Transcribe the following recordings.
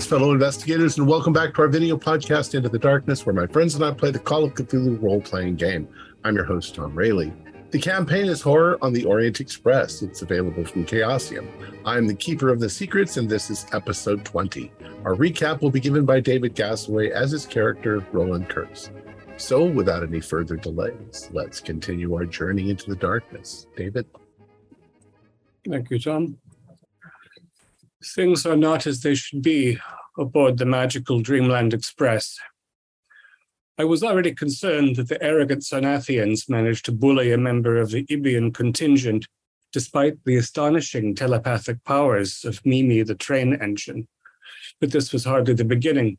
Greetings, fellow investigators, and welcome back to our video podcast, Into the Darkness, where my friends and I play the Call of Cthulhu role playing game. I'm your host, Tom Rayleigh. The campaign is Horror on the Orient Express. It's available from Chaosium. I'm the Keeper of the Secrets, and this is episode 20. Our recap will be given by David Gasaway as his character, Roland Kurtz. So, without any further delays, let's continue our journey into the darkness. David? Thank you, Tom. Things are not as they should be aboard the magical Dreamland Express. I was already concerned that the arrogant Sarnathians managed to bully a member of the Ibian contingent, despite the astonishing telepathic powers of Mimi, the train engine. But this was hardly the beginning.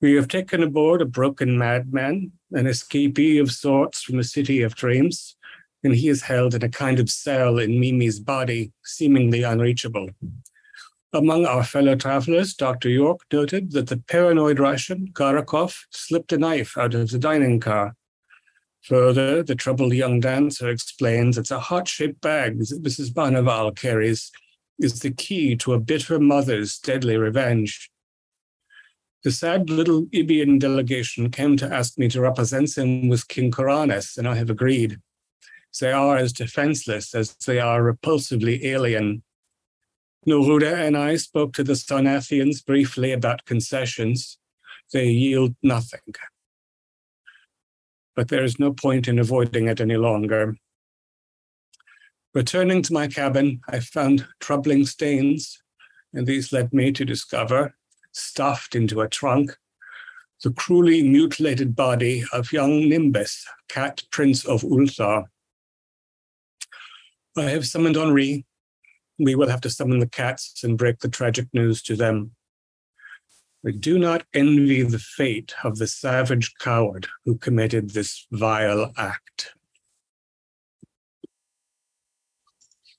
We have taken aboard a broken madman, an escapee of sorts from the city of dreams, and he is held in a kind of cell in Mimi's body, seemingly unreachable. Among our fellow travelers, Dr. York noted that the paranoid Russian, Karakov, slipped a knife out of the dining car. Further, the troubled young dancer explains that a heart-shaped bag that Mrs. Barnaval carries is the key to a bitter mother's deadly revenge. The sad little Ibian delegation came to ask me to represent them with King Kuranes, and I have agreed. They are as defenseless as they are repulsively alien. Neruda and I spoke to the Sarnathians briefly about concessions. They yield nothing. But there is no point in avoiding it any longer. Returning to my cabin, I found troubling stains, and these led me to discover, stuffed into a trunk, the cruelly mutilated body of young Nimbus, cat prince of Ulthar. I have summoned Henri, we will have to summon the cats and break the tragic news to them. We do not envy the fate of the savage coward who committed this vile act.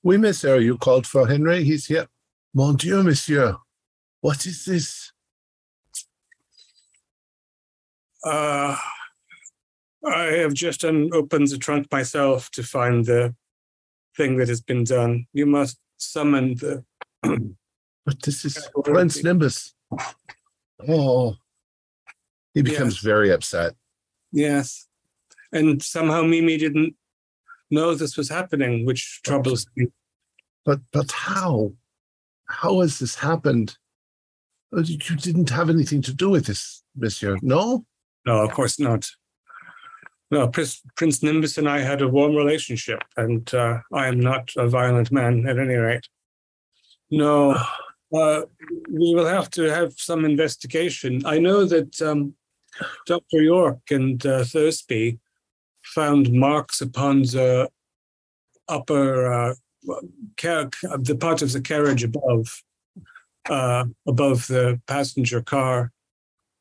Oui, monsieur, you called for Henry. He's here. Mon Dieu, monsieur. What is this? Uh, I have just opened the trunk myself to find the thing that has been done. You must summon the. but this is Prince Nimbus. Oh, he becomes yes. very upset. Yes, and somehow Mimi didn't know this was happening, which troubles me. But but how? How has this happened? Oh, you didn't have anything to do with this, Monsieur. No. No, of course not. No, Prince, Prince Nimbus and I had a warm relationship, and uh, I am not a violent man at any rate. No, uh, we will have to have some investigation. I know that um, Dr. York and uh, Thursby found marks upon the upper uh, car- the part of the carriage above uh, above the passenger car.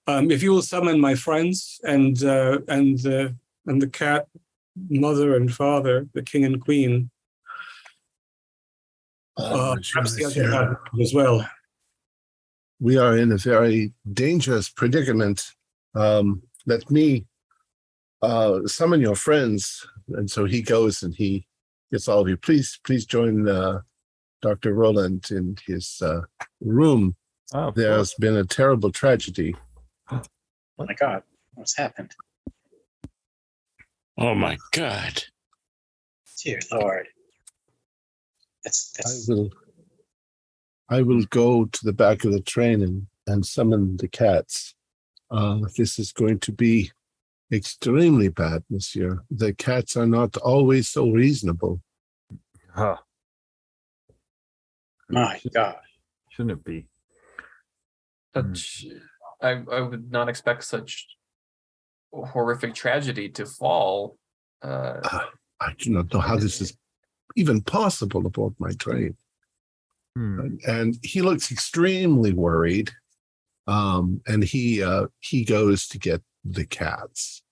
Um, if you will summon my friends and uh, and the and the cat mother and father, the king and queen. Oh, uh, perhaps the other as well. We are in a very dangerous predicament. Um, let me uh, summon your friends. And so he goes and he gets all of you. Please, please join uh, Dr. Roland in his uh, room. Oh, There's been a terrible tragedy. Oh my God, what's happened? Oh my God. Dear Lord. That's, that's... I will I will go to the back of the train and, and summon the cats. Uh, this is going to be extremely bad, monsieur. The cats are not always so reasonable. Huh. My God. Shouldn't it be? Such, I, I would not expect such horrific tragedy to fall. Uh, uh, I do not know how this is even possible aboard my train. Hmm. And, and, he looks extremely worried. Um, and he uh, he goes to get the cats.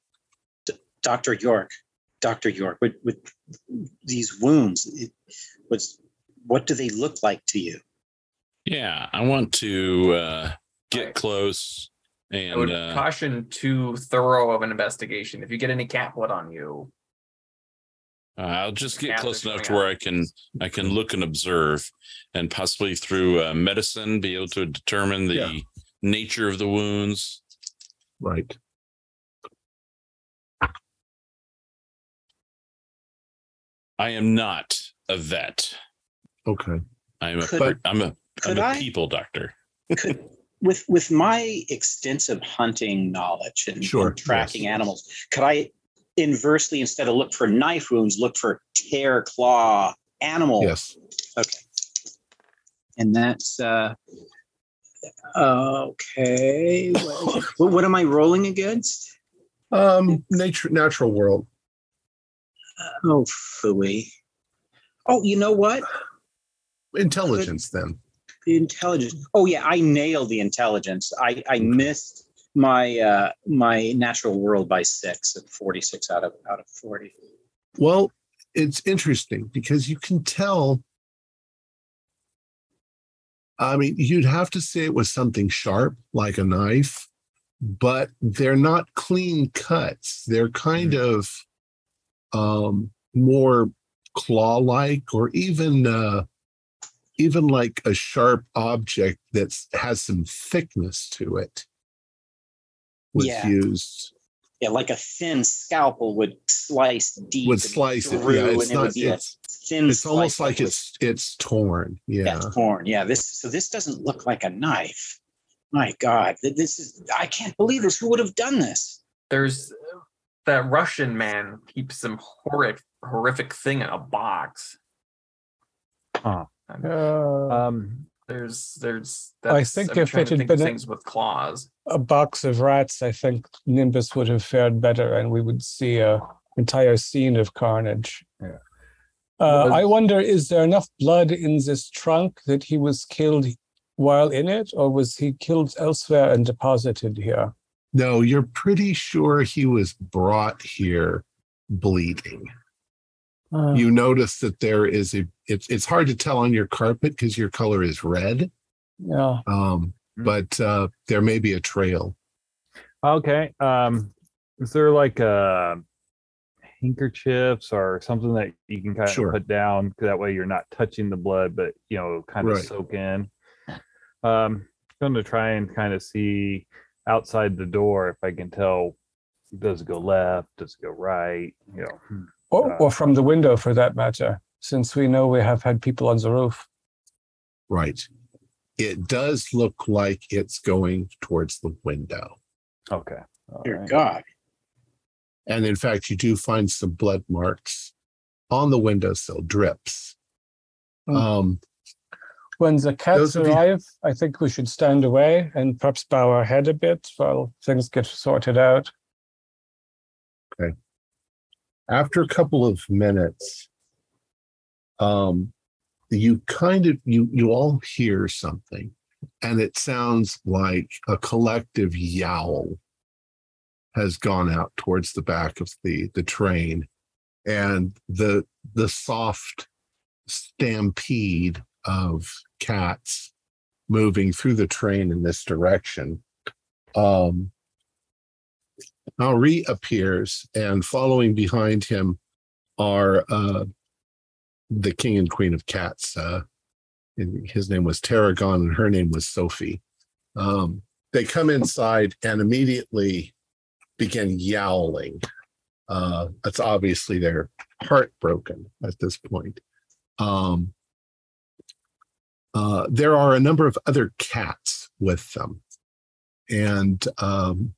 D- Doctor York, Doctor York, with, with these wounds, it was what do they look like to you? Yeah, I want to uh, get close and I would uh, caution too thorough of an investigation. If you get any cat blood on you, Uh, I'll just get close enough to where out. I can I can look and observe, and possibly through uh, medicine be able to determine the Yeah. nature of the wounds. Right. I am not a vet. Okay. I am a Could- I'm a I'm a a I- people doctor. Could, with with my extensive hunting knowledge and, Sure, and tracking yes. animals, could I inversely instead of look for knife wounds, look for tear claw animal? Yes. Okay. And that's uh okay. What, what, what am I rolling against? Um, nature, natural world. Oh, phooey. Oh, you know what? Intelligence, then. The intelligence. Oh yeah, I nailed the intelligence. I I missed my uh my natural world by six at 46 out of out of 40. Well, it's interesting because you can tell. I mean, you'd have to say it was something sharp, like a knife, but they're not clean cuts. They're kind of um, more claw-like, or even uh, even like a sharp object that has some thickness to it. Was Yeah. used. Yeah, like a thin scalpel would slice deep. Would slice it. through, Yeah, it's not. be a It's thin it's almost like that it's it's torn. was- Yeah. yeah, torn. Yeah, this so this doesn't look like a knife. My God, this is I can't believe this. Who would have done this? There's that Russian man keeps some horrific horrific thing in a box. Huh. And Uh, Um, There's there's I that's- think I'm if trying it to had think of been a- things with claws. a box of rats, I think Nimbus would have fared better, and we would see a entire scene of carnage. Yeah. Uh, Was- I wonder, is there enough blood in this trunk that he was killed while in it, or was he killed elsewhere and deposited here? No, you're pretty sure he was brought here bleeding. Uh, You notice that there is a it's it's hard to tell on your carpet because your color is red. yeah. Um, Hmm. but uh there may be a trail. okay. Um, is there like uh handkerchiefs or something that you can kind of Sure. put down? 'cause That way you're not touching the blood, but you know, kind of Right. soak in. Um, going to try and kind of see outside the door if I can tell. Does it go left? Does it go right? You know. Or, Uh, or from the window, for that matter, since we know we have had people on the roof. Right. It does look like it's going towards the window. Okay. all Dear right. God. And in fact, you do find some blood marks on the windowsill, drips. Hmm. Um, When the cats Those of you- arrive, I think we should stand away and perhaps bow our head a bit while things get sorted out. After a couple of minutes um you kind of you you all hear something and it sounds like a collective yowl has gone out towards the back of the the train and the the soft stampede of cats moving through the train in this direction um Henri appears, and following behind him are uh, the king and queen of cats. Uh, his name was Tarragon, and her name was Sophie. Um, they come inside and immediately begin yowling. Uh, that's obviously they're heartbroken at this point. Um, uh, there are a number of other cats with them, and um,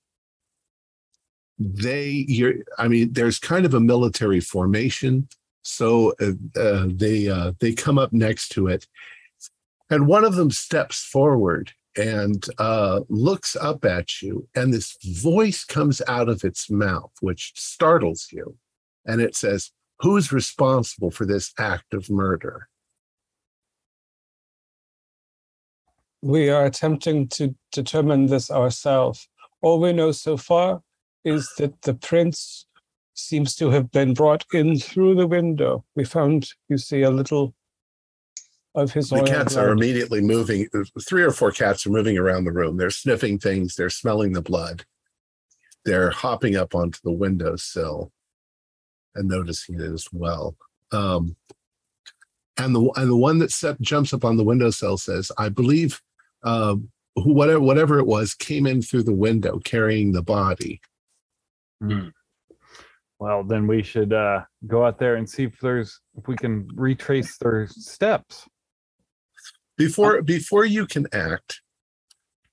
they you're i mean there's kind of a military formation. So uh, uh, they uh, they come up next to it. And one of them steps forward and uh, looks up at you and this voice comes out of its mouth which startles you. And it says who's responsible for this act of murder? We are attempting to determine this ourselves. All we know so far is that the prince seems to have been brought in through the window. We found, you see, a little of his the cats are immediately moving three or four cats are moving around the room they're sniffing things they're smelling the blood they're hopping up onto the windowsill and noticing it as well. Um, and the and the one that set, jumps up on the windowsill says, "I believe who whatever whatever it was came in through the window carrying the body." Well, then we should uh, go out there and see if there's if we can retrace their steps. before before you can act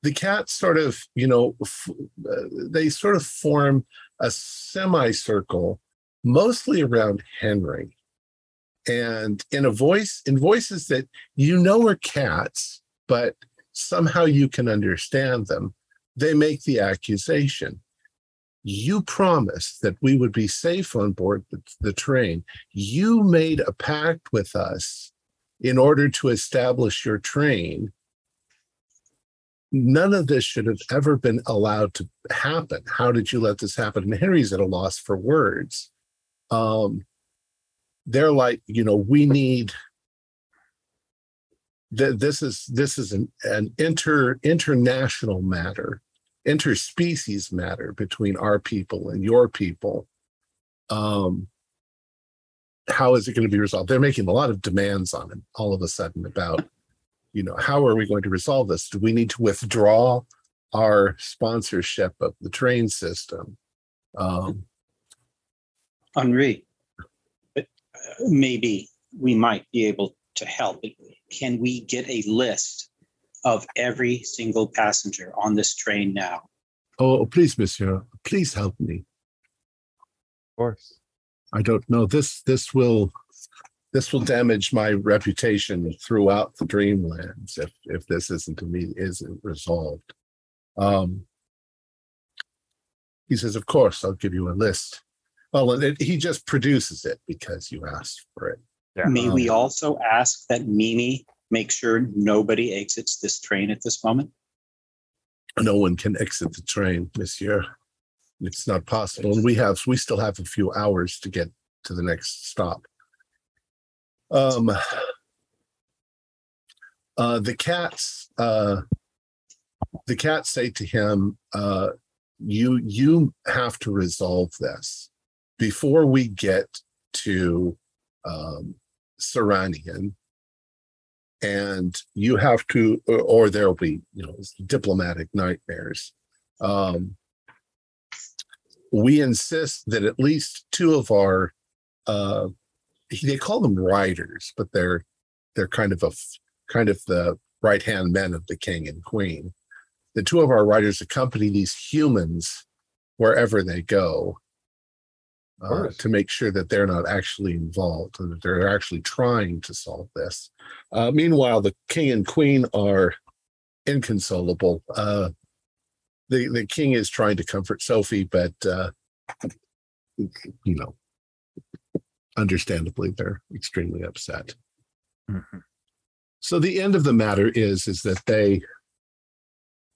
the cats sort of you know f- uh, they sort of form a semicircle mostly around henry. And in a voice in voices that you know are cats but somehow you can understand them they make the accusation you promised that we would be safe on board the, train you made a pact with us in order to establish your train. None of this should have ever been allowed to happen. How did you let this happen? And Henry's at a loss for words. Um, they're like, you know, we need. th- This is this is an, an inter international matter, interspecies matter between our people and your people. Um, how is it going to be resolved? They're making a lot of demands on him all of a sudden about, you know, how are we going to resolve this? Do we need to withdraw our sponsorship of the train system? Um, Henri, uh, maybe we might be able to help. Can we get a list of every single passenger on this train now? oh, please, monsieur, please help me. Of course. I don't know. This this will this will damage my reputation throughout the Dreamlands if if this isn't imme- isn't resolved. Um, he says, "Of course, I'll give you a list." Well, and it, he just produces it because you asked for it. Yeah. May we Um, also ask that Mimi make sure nobody exits this train at this moment? No one can exit the train, Monsieur. It's not possible, and we have we still have a few hours to get to the next stop. Um, uh, the cats, uh, the cats say to him, uh, "You you have to resolve this before we get to um, Serannian, and you have to, or, or there'll be you know diplomatic nightmares." Um, we insist that at least two of our uh they call them riders but they're they're kind of a kind of the right hand men of the king and queen the two of our riders accompany these humans wherever they go uh, to make sure that they're not actually involved and that they're actually trying to solve this uh, meanwhile the king and queen are inconsolable uh, the the king is trying to comfort Sophie, but uh, you know, understandably, they're extremely upset. Mhm. So the end of the matter is is that they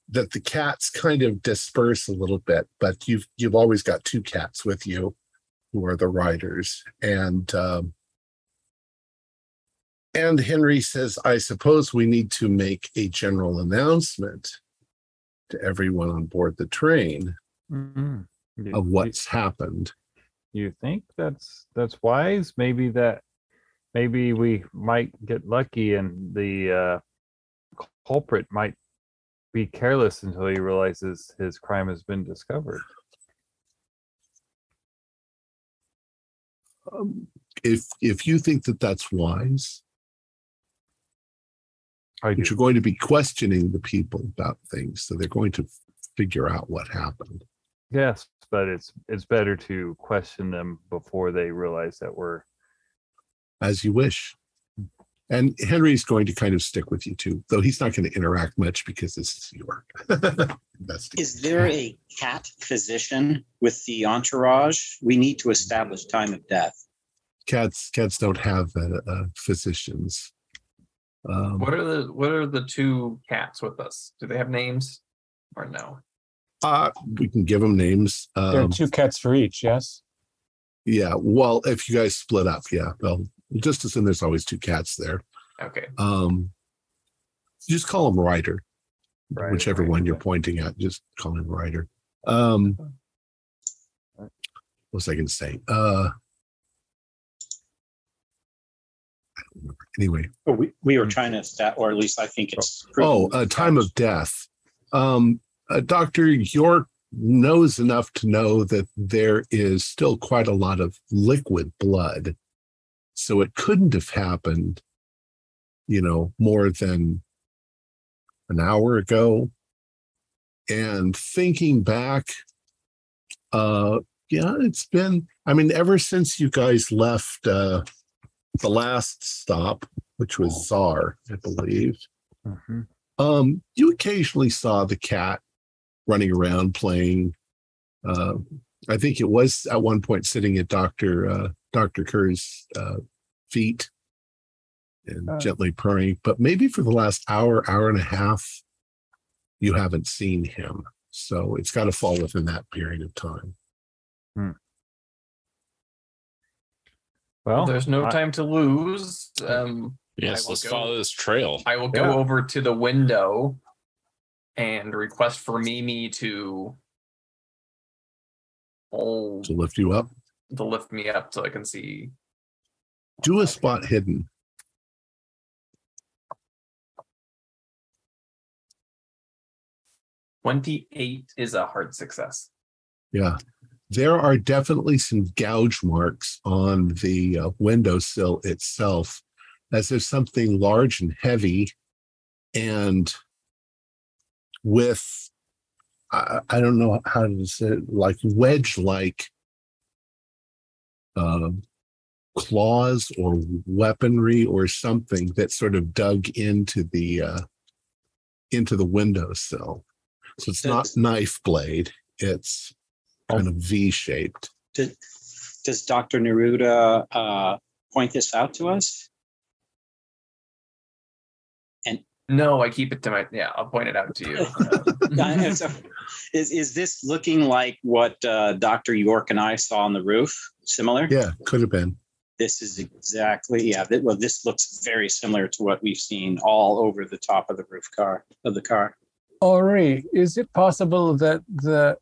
that the cats kind of disperse a little bit, but you've you've always got two cats with you, who are the riders, and um, and Henry says, I suppose we need to make a general announcement to everyone on board the train Mhm. You- of you- what's happened. you think that's that's wise maybe that maybe we might get lucky and the uh culprit might be careless until he realizes his crime has been discovered Um, if if you think that that's wise, I do. you're going to be questioning the people about things, so they're going to figure out what happened. yes but it's it's better to question them before they realize that we're As you wish. And Henry's going to kind of stick with you too, though he's not going to interact much because this is your investigation. Is there a cat physician with the entourage? We need to establish time of death. Cats cats don't have uh, uh, physicians. Um, What are the what are the two cats with us? Do they have names or no? uh, we can give them names. There are Um, two cats for each, yes? yeah. Well, if you guys split up, yeah. Well, just assume there's always two cats there. Okay. Um, just call him Ryder, Ryder whichever Ryder. one you're pointing at. Just call him Ryder. Um, what I can say? Uh, Anyway, oh, we, we were trying to stat, or at least I think it's. Oh, a uh, time of death. Um, uh, Dr. York knows enough to know that there is still quite a lot of liquid blood so it couldn't have happened, you know, more than an hour ago. And thinking back, uh, yeah, it's been, I mean, ever since you guys left uh, the last stop, which was Zar, I believe, Mhm. um, you occasionally saw the cat running around playing. Uh, I think it was at one point sitting at Doctor uh, Doctor Kerr's uh, feet and Uh. gently purring. But maybe for the last hour, hour and a half, you haven't seen him. So it's got to fall within that period of time. Well, There's no I- time to lose. Um, Yes, let's go- follow this trail. I will go Yeah. over to the window and request for Mimi to oh To lift you up, to lift me up so I can see. do a spot hidden. Twenty-eight is a hard success. Yeah. There are definitely some gouge marks on the uh, windowsill itself, as if something large and heavy and with, I, I don't know how to say it, like wedge like um claws or weaponry or something that sort of dug into the uh, into the windowsill. So it's not knife blade; it's kind of V shaped. Does, does Dr. Neruda uh, point this out to us? No, I keep it to my yeah, I'll point it out to you. So Is, is this looking like what uh, Dr. York and I saw on the roof? Similar? Yeah, could have been. This is exactly, yeah, th- well, this looks very similar to what we've seen all over the top of the roof car, of the car. Ori, is it possible that the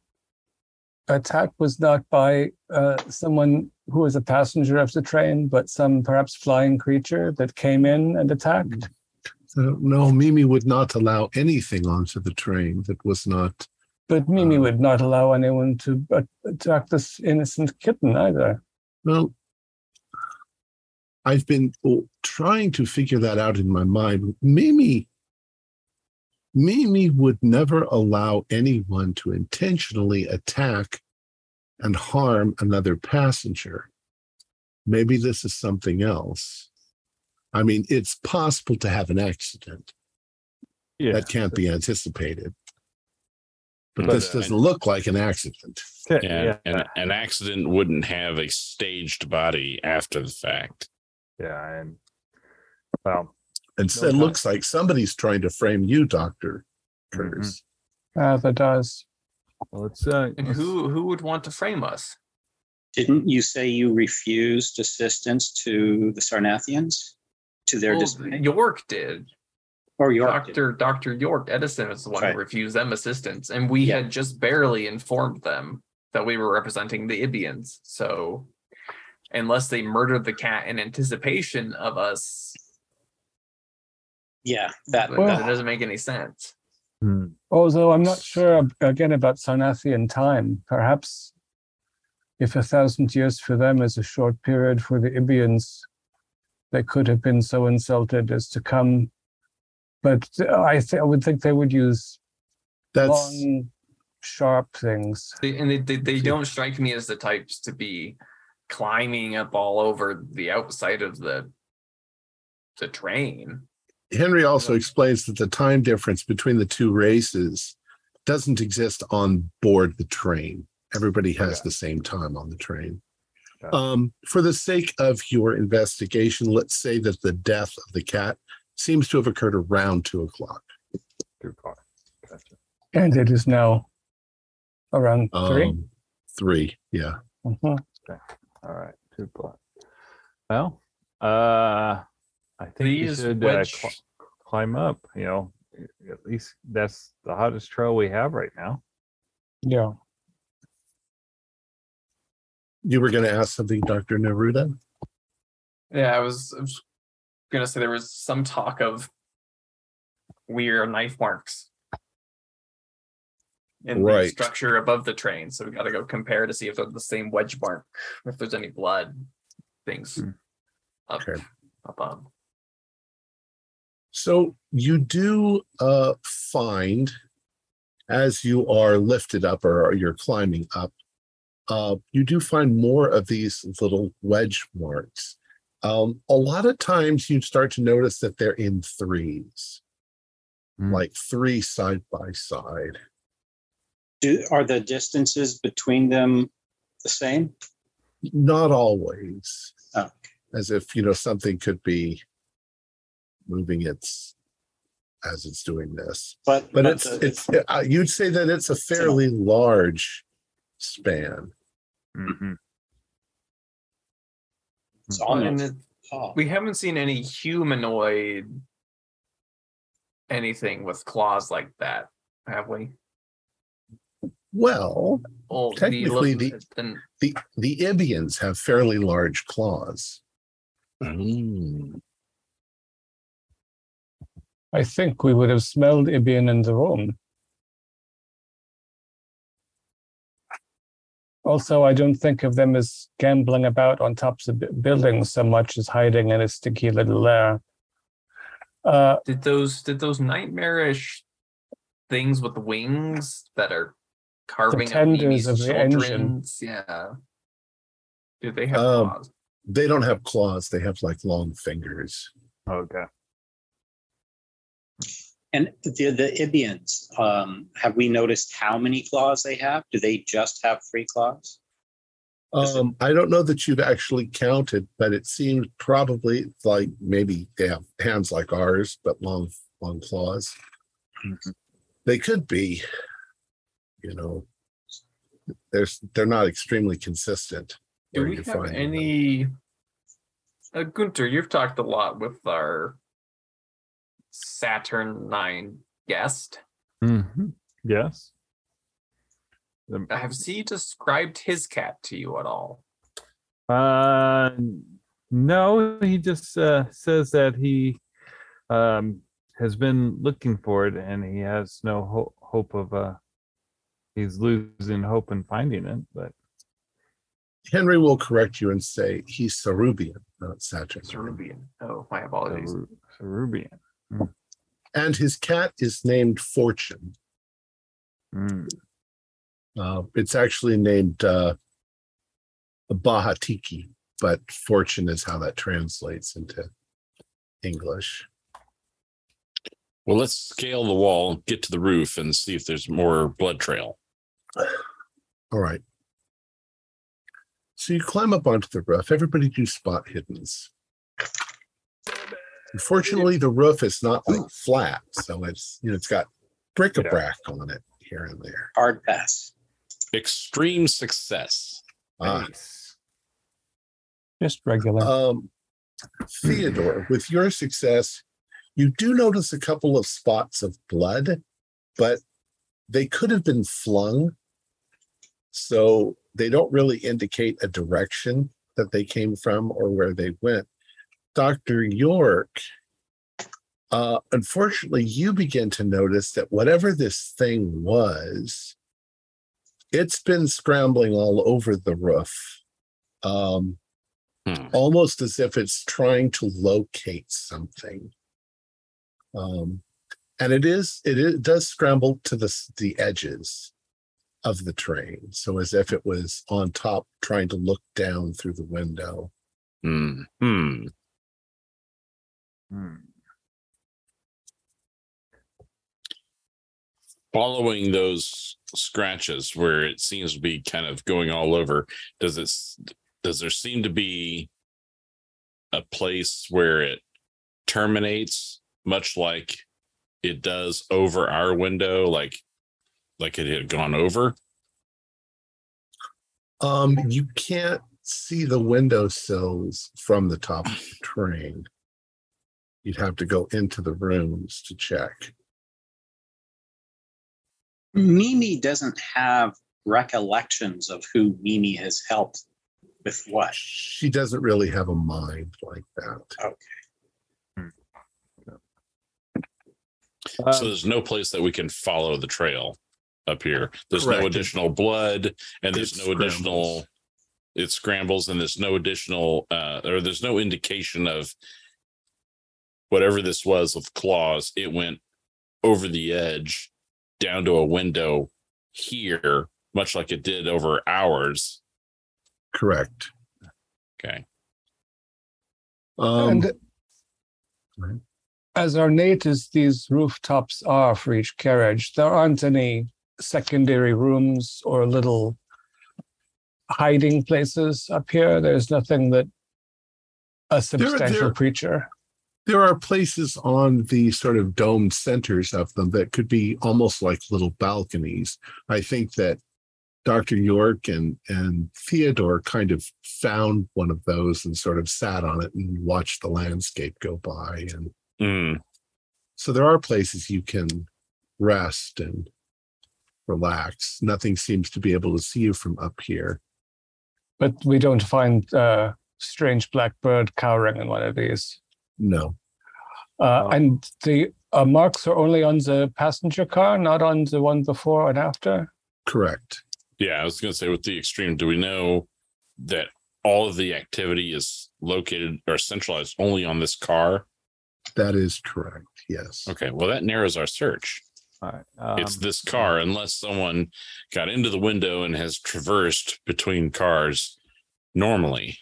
attack was not by uh, someone who was a passenger of the train, but some perhaps flying creature that came in and attacked? So, no, Mimi would not allow anything onto the train that was not. But Mimi Uh. would not allow anyone to attack this innocent kitten either. Well, I've been oh, trying to figure that out in my mind. Mimi, Mimi would never allow anyone to intentionally attack and harm another passenger. Maybe this is something else. I mean, it's possible to have an accident Yeah. that can't be anticipated. But, But, this uh, doesn't look like an accident. Yeah. Yeah, Yeah. and an accident wouldn't have a staged body after the fact. yeah. And well, And so No it looks like somebody's trying to frame you, Doctor Curtis. Ah, that does. let's uh and let's- who who would want to frame us? Didn't you say you refused assistance to the Sarnathians? To their Well, dismay? York did. Or York? did? Dr. Dr. York Edison was the one Right. who refused them assistance, and we Yeah. had just barely informed them that we were representing the Ibians. So, unless they murdered the cat in anticipation of us, Yeah, that, that, Well- that doesn't make any sense. Hmm. Although I'm not sure again about Sarnathian time. Perhaps if a thousand years for them is a short period for the Ibians, they could have been so insulted as to come. But I, th- I would think they would use That's long, sharp things. They, and they, they, they don't strike me as the types to be climbing up all over the outside of the the train. Henry also explains that the time difference between the two races doesn't exist on board the train. Everybody has Okay. the same time on the train. Got it. Um, for the sake of your investigation, let's say that the death of the cat seems to have occurred around two o'clock. Two o'clock. Gotcha. And it is now around three. Um, three, yeah. Mhm. All right, two o'clock. Well, uh, I think we These should uh, cl- climb up. You know, at least that's the hottest trail we have right now. Yeah. You were going to ask something, Dr. Neruda? Yeah, I was, I was gonna say there was some talk of weird knife marks in the structure above the train. So we got to go compare to see if they're the same wedge mark, if there's any blood things Hmm. up Okay. above. So you do uh, find, as you are lifted up or you're climbing up, uh, you do find more of these little wedge marks. Um, a lot of times you start to notice that they're in threes, Hmm. like three side by side. Do, are the distances between them the same? Not always, Oh. as if you know something could be moving its as it's doing this. But, but it's the- it's uh, you'd say that it's a fairly large span Mhm. it's And almost it, tall. we haven't seen any humanoid anything with claws like that, have we? well Oh, Technically, the- then the the ibians have fairly large claws Mm. I think we would have smelled Ibian in the room. Also, I don't think of them as gambling about on tops of buildings so much as hiding in a sticky little lair. Uh, did those did those nightmarish things with wings that are carving up tenders of the engine. Yeah. Do they have Um, claws? they don't have claws they have like long fingers Okay. And the, the Ibians, um, have we noticed how many claws they have? Do they just have three claws? Is it- um i don't know that you've actually counted but it seems probably like maybe they have hands like ours but long long claws Mhm. they could be you know there's they're not extremely consistent Do we have any uh, Gunter, you've talked a lot with our Saturn 9 guest. Mhm. Yes. The- Has he described his cat to you at all? Uh, no, he just uh, says that he um, has been looking for it and he has no ho- hope of uh, he's losing hope in finding it. But henry will correct you and say he's cerubian not saturn Cerubian. Oh, my apologies. Ceru- Cerubian. and his cat is named fortune Mm. Uh, it's actually named uh, Bahatiki, but fortune is how that translates into English. Well, let's scale the wall, get to the roof, and see if there's more blood trail. All right. So you climb up onto the roof. Everybody do spot hiddens. Unfortunately, the roof is not like flat, so it's you know it's got bric-a-brac on it here and there. Hard pass. Extreme success. Ah, Nice. just regular. Um, Theodore, with your success, you do notice a couple of spots of blood, but they could have been flung. So they don't really indicate a direction that they came from or where they went. Dr. York, uh, unfortunately, you begin to notice that whatever this thing was, it's been scrambling all over the roof. Um, Hmm. almost as if it's trying to locate something. Um, and it is it, it does scramble to the the edges of the train, so as if it was on top, trying to look down through the window. Hmm. Hmm. Following those scratches where it seems to be kind of going all over, does it does there seem to be a place where it terminates, much like it does over our window, like like it had gone over? Um, you can't see the window sills from the top of the train. You'd have to go into the rooms to check. Mimi doesn't have recollections of who Mimi has helped with what. She doesn't really have a mind like that. Okay. so Um, there's no place that we can follow the trail up here. There's Correct. no additional blood, and there's It no additional. It scrambles, and there's no additional, uh, or there's no indication of whatever this was with claws. It went over the edge down to a window here, much like it did over ours. Correct. Okay. Um, and right. as ornate as these rooftops are for each carriage, there aren't any secondary rooms or little hiding places up here. There's nothing that a substantial there- creature. There are places on the sort of domed centers of them that could be almost like little balconies. I think that Dr. York and and Theodore kind of found one of those and sort of sat on it and watched the landscape go by. And Mm, so there are places you can rest and relax. Nothing seems to be able to see you from up here. But we don't find uh, strange blackbird cowering in one of these. No. Uh, Oh. and the uh, marks are only on the passenger car, not on the one before and after. Correct. yeah, I was going to say with the extreme, do we know that all of the activity is located or centralized only on this car? That is correct. Yes. Okay, well that narrows our search. all right, it's um, this car unless someone got into the window and has traversed between cars normally.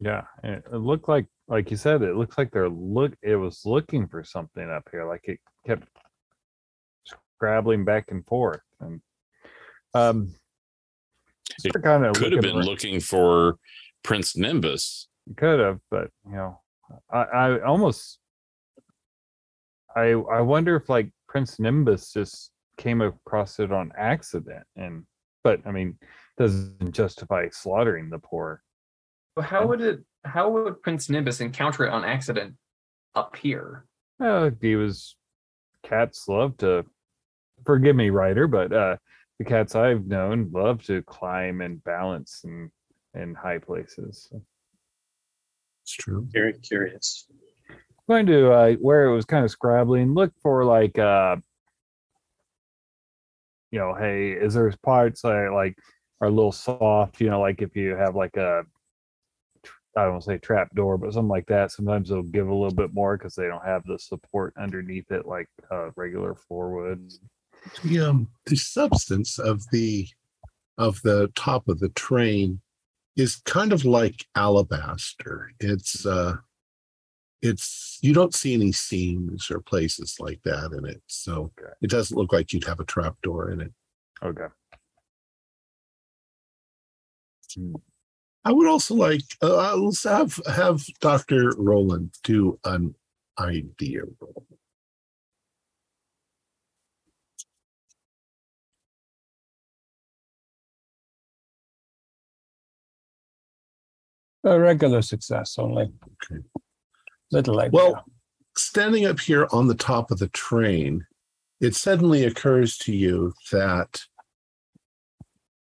Yeah, it, it looked like, like you said, it looks like they're look. It was looking for something up here, like it kept scrabbling back and forth, and um, It kind of Could have been looking for Prince Nimbus. Could have, but you know, I, I almost, I, I wonder if like Prince Nimbus just came across it on accident, and but I mean, doesn't justify slaughtering the poor. But how would it? How would Prince Nimbus encounter it on accident up here? Uh, he was cats love to forgive me, writer, but uh, the cats I've known love to climb and balance and in high places. So It's true. Very curious. going to uh, where it was kind of scrabbling, look for like uh you know, hey, is there parts that like are a little soft, you know, like if you have like a I don't want to say trap door, but something like that. Sometimes they'll give a little bit more because they don't have the support underneath it like uh, regular floor would. the um the substance of the of the top of the train is kind of like alabaster it's uh it's you don't see any seams or places like that in it so Okay. it doesn't look like you'd have a trap door in it Okay. I would also like uh, let's have have dr roland do an idea roll A regular success only. Okay. Little idea. Well, standing up here on the top of the train, it suddenly occurs to you that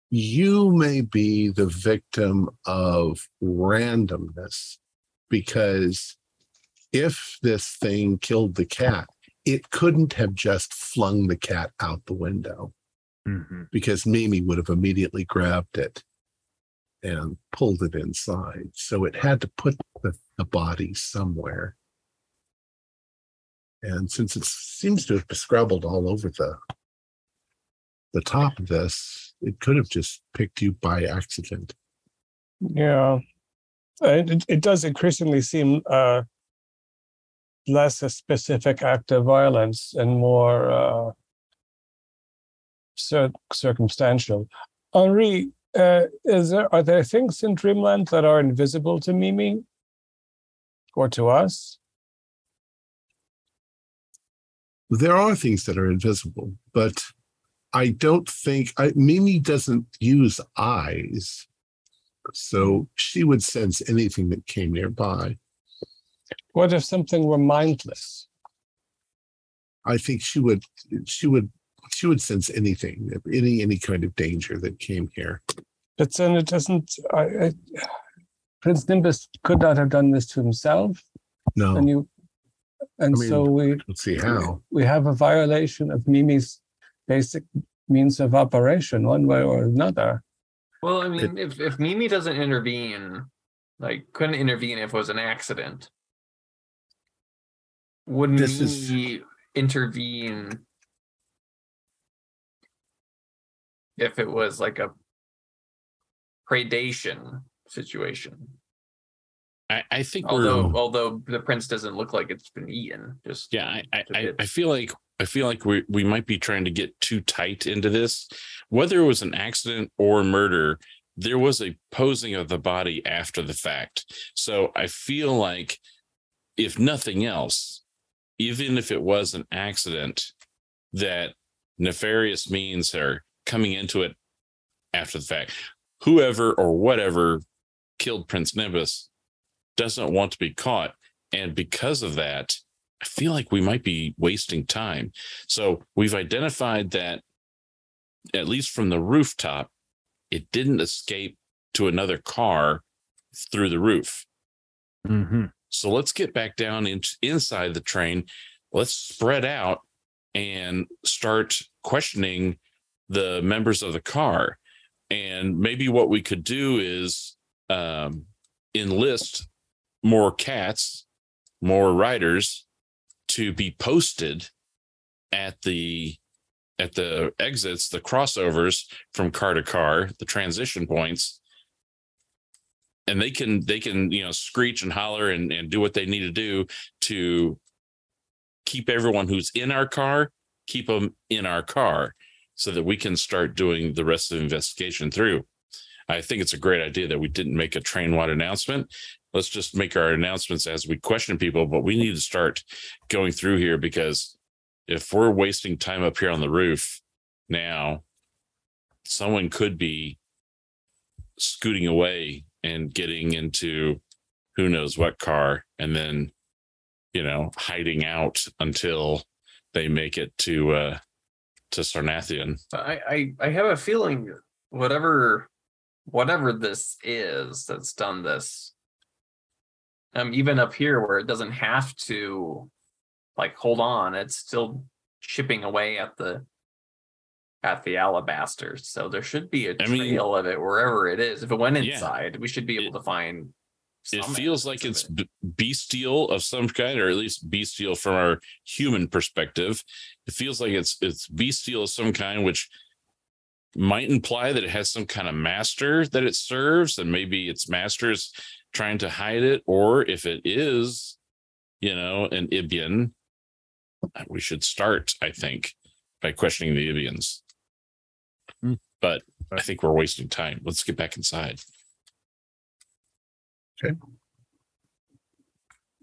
you may be the victim of randomness because if this thing killed the cat, it couldn't have just flung the cat out the window hmm because Mimi would have immediately grabbed it and pulled it inside. So it had to put the, the body somewhere. And since it seems to have scrabbled all over the the top of this, it could have just picked you by accident. Yeah. It, it does increasingly seem uh, less a specific act of violence and more uh, cir- circumstantial. Henri, uh, is there are there things in Dreamland that are invisible to Mimi or to us? There are things that are invisible, but I don't think I, Mimi doesn't use eyes. So she would sense anything that came nearby. What if something were mindless? I think she would she would she would sense anything, any any kind of danger that came here. But then it doesn't. I, I, Prince Nimbus could not have done this to himself. No, And you, And I mean, so we Let's see how. we have a violation of Mimi's basic means of operation, one way or another. Well, I mean, if if Mimi doesn't intervene, like couldn't intervene if it was an accident, would This is- intervene if it was like a predation situation? I, I think Although although the prince doesn't look like it's been eaten, just yeah I, I, I, I feel like i feel like we, we might be trying to get too tight into this. Whether it was an accident or murder there was a posing of the body after the fact. So i feel like if nothing else even if it was an accident that nefarious means are coming into it after the fact. Whoever or whatever killed prince nimbus doesn't want to be caught. And because of that I feel like we might be wasting time. So we've identified that, at least from the rooftop, it didn't escape to another car through the roof. hmm So let's get back down into inside the train. Let's spread out and start questioning the members of the car. And maybe what we could do is um, enlist more cats, more riders to be posted at the at the exits, the crossovers from car to car, the transition points. And they can they can you know screech and holler and, and do what they need to do to keep everyone who's in our car, keep them in our car so that we can start doing the rest of the investigation through. I think it's a great idea that we didn't make a train wide announcement. Let's just make our announcements as we question people, but we need to start going through here because if we're wasting time up here on the roof now, someone could be scooting away and getting into who knows what car and then you know hiding out until they make it to uh to Serannian. I, I I have a feeling whatever whatever this is that's done this um even up here where it doesn't have to like hold on it's still chipping away at the at the alabaster so there should be a I mean- trail of it wherever it is if it went Yeah. inside we should be able to find It feels like it's it. bestial of some kind, or at least bestial from our human perspective. It feels like it's it's bestial of some kind, which might imply that it has some kind of master that it serves, and maybe its master is trying to hide it, or if it is, you know, an Ibian, we should start, I think, by questioning the Ibians. Hmm. But I think we're wasting time. Let's get back inside. Okay.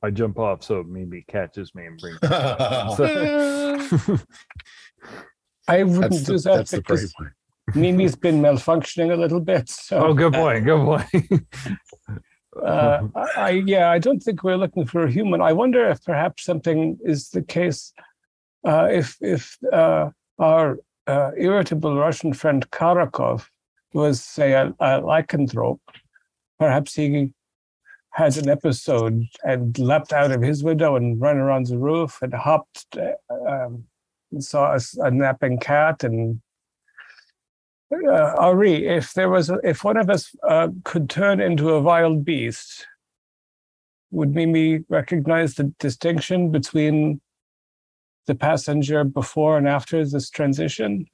I jump off so Mimi catches me and brings me down. So- I wouldn't That's do the, that that's the brave because one. Mimi's been malfunctioning a little bit. So oh, good point. Good point. uh, I, yeah, I don't think we're looking for a human. I wonder if perhaps something is the case. Uh, if if uh, our uh, irritable Russian friend Karakov was say a, a lycanthrope, perhaps he had an episode and leapt out of his window and run around the roof and hopped, uh, um, and saw a, a napping cat and uh, Ari, if there was, a, if one of us uh, could turn into a wild beast, would Mimi recognize the distinction between the passenger before and after this transition?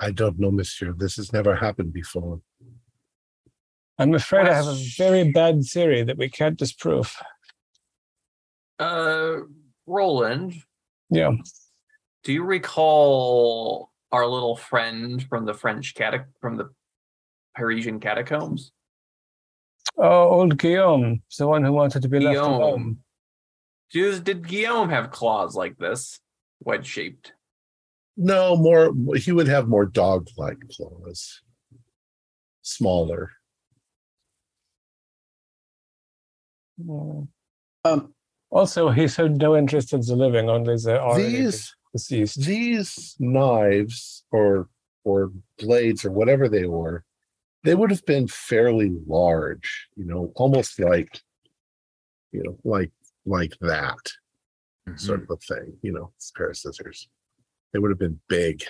I don't know, Monsieur. This has never happened before. I'm afraid I have a very bad theory that we can't disprove. uh roland Yeah. do you recall our little friend from the french catac from the parisian catacombs Oh, old Guillaume, the one who wanted to be left alone. Guillaume. Did, did Guillaume have claws like this, wedge shaped? No, more. He would have more dog-like claws, smaller. Mm. Um, Also, he showed no interest in the living, only the already These deceased. these knives or or blades or whatever they were, they would have been fairly large. You know, almost like you know, like like that sort of a thing. You know, a pair of scissors. They would have been big,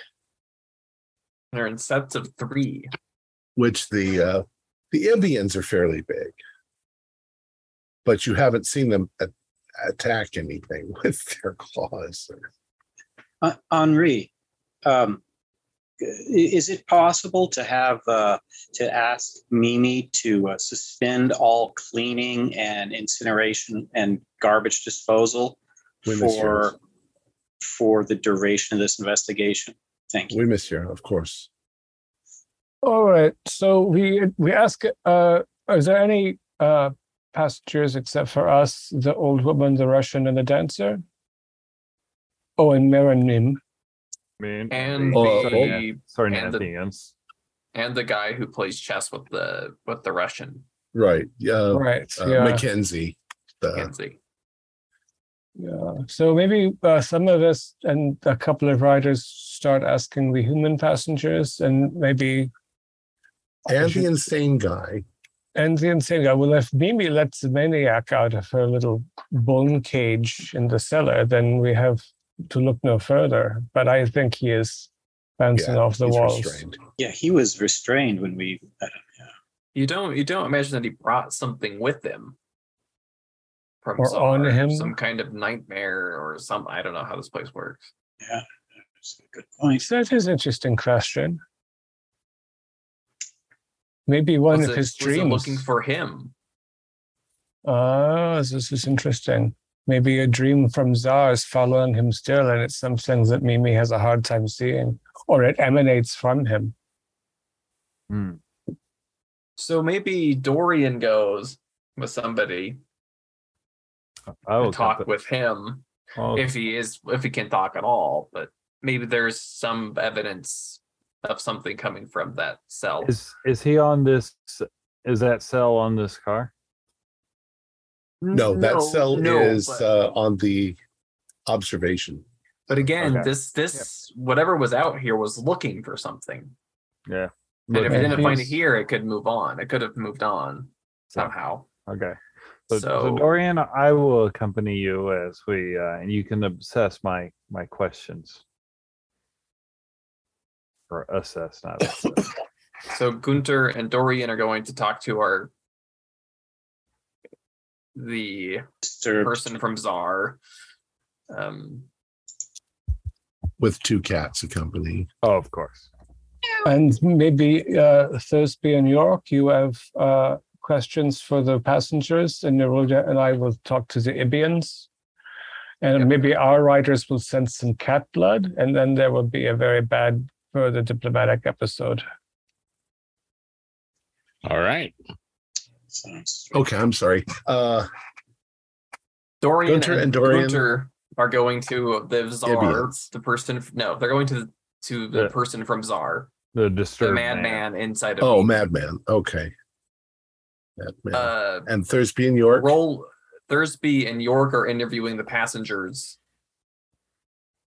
They're in sets of three. which the uh, the Ibians are fairly big, but you haven't seen them a- attack anything with their claws. Or, Uh, Henri, um, is it possible to have, uh, to ask Mimi to uh, suspend all cleaning and incineration and garbage disposal we miss you. for, for the duration of this investigation? Thank you. We miss you, of course. All right. So we we ask. Uh, is there any uh, passengers except for us, the old woman, the Russian, and the dancer? Oh, and Miranim. I mean, And Oh, the sorry, and the- and the guy who plays chess with the with the Russian Right. Yeah. right. Uh, yeah. Mackenzie. The, Kenzie. Yeah. So maybe uh, some of us and a couple of writers start asking the human passengers, and maybe and the insane guy. and the insane guy. Well, if Mimi lets the maniac out of her little bone cage in the cellar, then we have to look no further. But I think he is bouncing Yeah, off the walls. restrained. Yeah, he was restrained when we, met him, yeah. You don't you don't imagine that he brought something with him from Or on him. some kind of nightmare or some I don't know how this place works. yeah, that's a good point. That is an interesting question. Maybe one was of it, his was it dreams. looking for him? Ah, this is interesting. Maybe a dream from Zar is following him still, and it's something that Mimi has a hard time seeing, or it emanates from him. Hmm. So maybe Dorian goes with somebody I will and talk contact- with him I'll- if he is if he can talk at all. But maybe there's some evidence of something coming from that cell. is is he on this? Is that cell on this car? No, that cell no, is but- uh, on the observation. But again, Okay. this this whatever was out here was looking for something. Yeah. And if it didn't find it here, it could move on. It could have moved on somehow. Okay. So, so So, Dorian, I will accompany you as we, uh, and you can assess my my questions, or assess, not assess. so Gunter and Dorian are going to talk to our the Mr. person from Zar. Um, with two cats accompanying. oh, of course. And maybe uh, Thursby and York, you have uh, questions for the passengers, and Neruda and I will talk to the Ibians. And Yep. maybe our riders will send some cat blood, and then there will be a very bad further diplomatic episode. All right. Sounds- Okay, I'm sorry. Uh, Dorian Gunter and, and Dorian- Gunter are going to the Zar, the person. No, they're going to to the Yeah. person from Zar, The the disturbed man. madman inside of. oh, me. Madman. Okay. Madman. Uh, and Thursby and York. Roll Thursby and York are interviewing the passengers.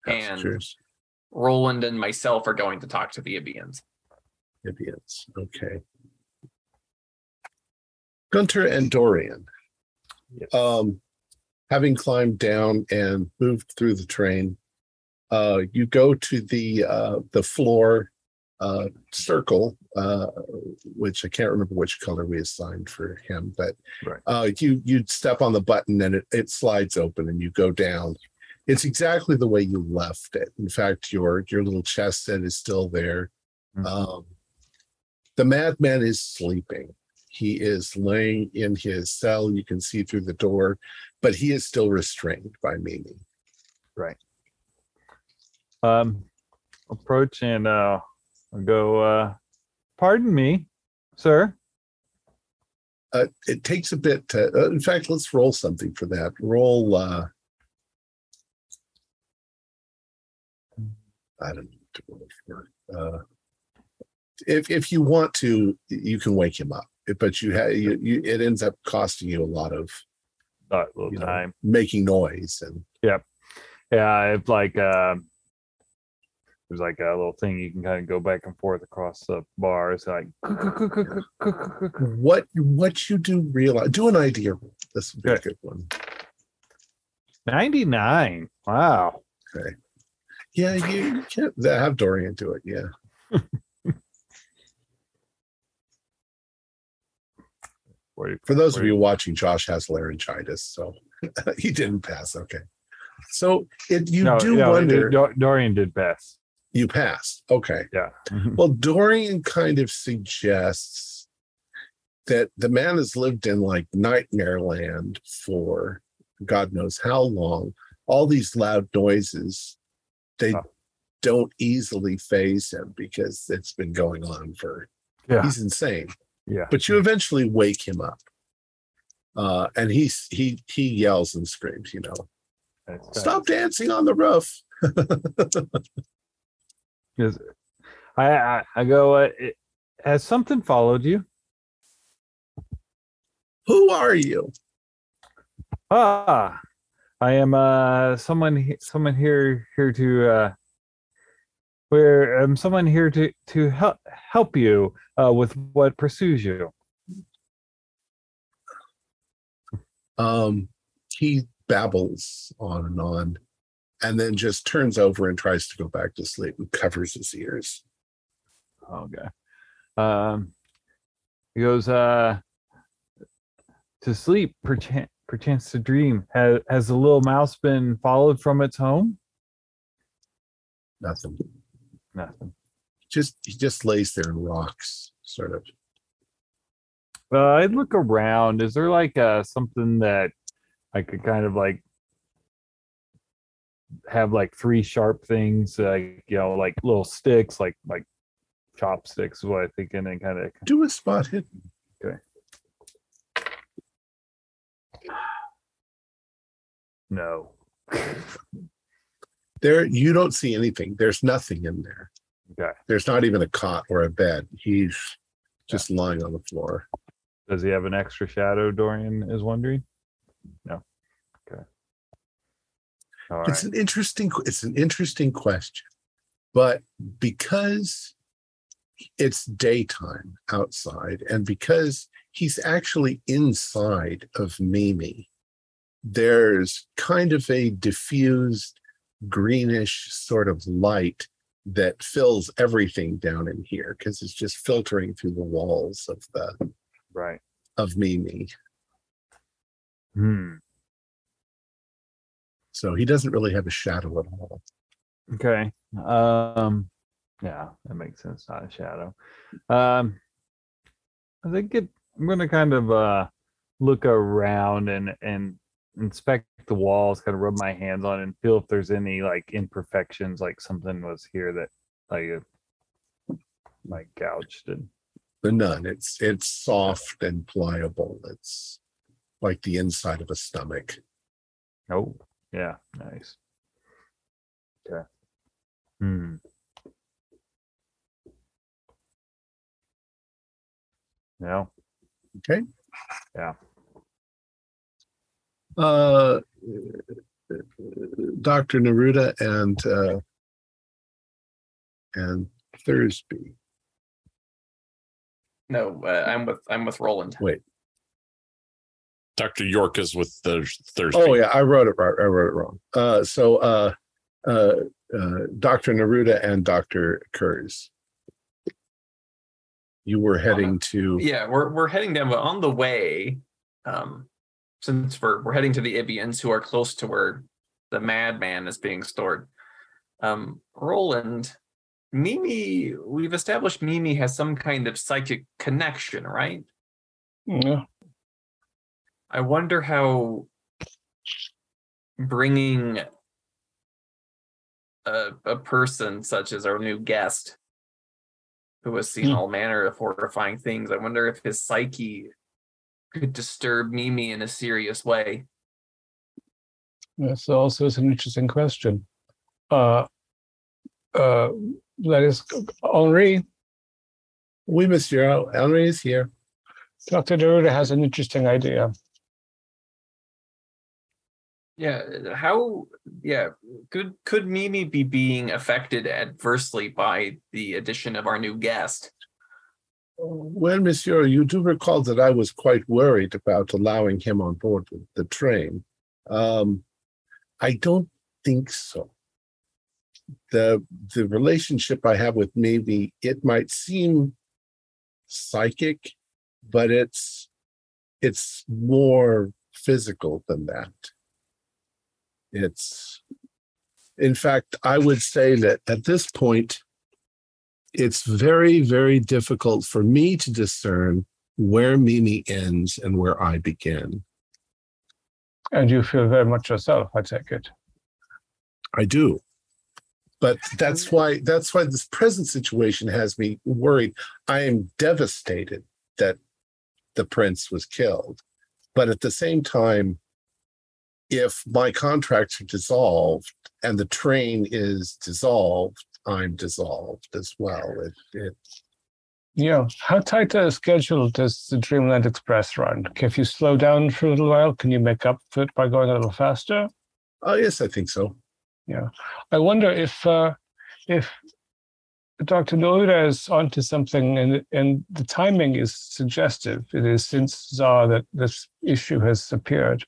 And Passengers, Roland and myself are going to talk to the Ibians. Ibians. Okay. Gunter and Dorian. Yes. um, having climbed down and moved through the train, uh, you go to the uh, the floor uh, circle, uh, which I can't remember which color we assigned for him, but Right. uh, you you step on the button and it, it slides open and you go down. It's exactly the way you left it. In fact, your your little chest set is still there. Mhm. Um, the madman is sleeping. He is laying in his cell. You can see through the door, but he is still restrained by Mimi. Right. Um, approach and uh, go. Uh, pardon me, sir. Uh, it takes a bit to, uh, in fact, let's roll something for that. Roll, uh, I don't know what to roll for. Uh, if, if you want to, you can wake him up, but you have, you, you, it ends up costing you a lot of a little you know, time. making noise and Yeah, yeah. it's like um, there's like a little thing you can kind of go back and forth across the bar. It's like what, what you do realize, do an idea. This would be a good one. 99. Wow. Okay. Yeah, you can't have Dorian do it. Yeah. For those of you watching, Josh has laryngitis, so he didn't pass. Okay. So it, you no, do no, wonder. Dor- Dorian did pass. you passed. Okay. Yeah. Mm-hmm. Well, Dorian kind of suggests that the man has lived in like nightmare land for God knows how long. All these loud noises, they Oh. don't easily faze him because it's been going on for, yeah. he's insane. Yeah. But you eventually wake him up. Uh, and he's he he yells and screams, you know, stop dancing on the roof. Is I, I I go. Uh, it, has something followed you? Who are you? Ah, I am uh someone someone here here to uh where um someone here to to help help you uh with what pursues you. um he babbles on and on and then just turns over and tries to go back to sleep and covers his ears Okay. Um, he goes uh to sleep perchance perchance to dream. Has has the little mouse been followed from its home? nothing Nothing. Just he just lays there and rocks sort of Uh, I'd look around. Is there like uh something that I could kind of like have like three sharp things, like you know, like little sticks, like like chopsticks, is what I think, and then kind of do a spot hidden Okay. no. there you don't see anything there's nothing in there Okay. there's not even a cot or a bed he's just lying on the floor Does he have an extra shadow? Dorian is wondering. No. Okay. All right. it's an interesting it's an interesting question but because it's daytime outside and because he's actually inside of mimi there's kind of a diffused greenish sort of light that fills everything down in here because it's just filtering through the walls of the Right. of mimi Hmm. so he doesn't really have a shadow at all Okay. Um yeah, that makes sense. Not a shadow. Um I think it I'm gonna kind of uh look around and and inspect the walls, kind of rub my hands on it and feel if there's any like imperfections, like something was here that like uh, like gouged and but none it's it's soft and pliable it's like the inside of a stomach oh yeah, nice. Okay. Hmm. No. Okay. Yeah. Uh dr neruda and uh and thursby No, uh, I'm with I'm with Roland. Wait, Dr. York is with the Thursby. oh yeah i wrote it right i wrote it wrong uh so uh uh, uh dr neruda and dr kurz you were heading to Yeah, we're we're heading down, but on the way, um, since we're we're heading to the Ibians who are close to where the madman is being stored. Um, Roland, Mimi, we've established Mimi has some kind of psychic connection, right? Yeah. I wonder how bringing a, a person such as our new guest who has seen Hmm. all manner of horrifying things, I wonder if his psyche could disturb Mimi in a serious way. That's also is an interesting question. Uh, uh, that is Henri. we monsieur Henri is here Dr. Neruda has an interesting idea. Yeah, how yeah, could could Mimi be being affected adversely by the addition of our new guest? Well, monsieur, you do recall that I was quite worried about allowing him on board the, train. Um, I don't think so. The the relationship I have with maybe it might seem psychic, but it's it's more physical than that. It's in fact, I would say that at this point, it's very, very difficult for me to discern where Mimi ends and where I begin. And you feel very much yourself, I take it. I do. But that's mm. why that's why this present situation has me worried. I am devastated that the prince was killed. But at the same time, if my contracts are dissolved and the train is dissolved, I'm dissolved as well. It, it Yeah. How tight a schedule does the Dreamland Express run? If you slow down for a little while, can you make up for it by going a little faster? oh yes, I think so. Yeah. I wonder if uh, if Dr. Neruda is onto something, and and the timing is suggestive. It is since Zar that this issue has appeared.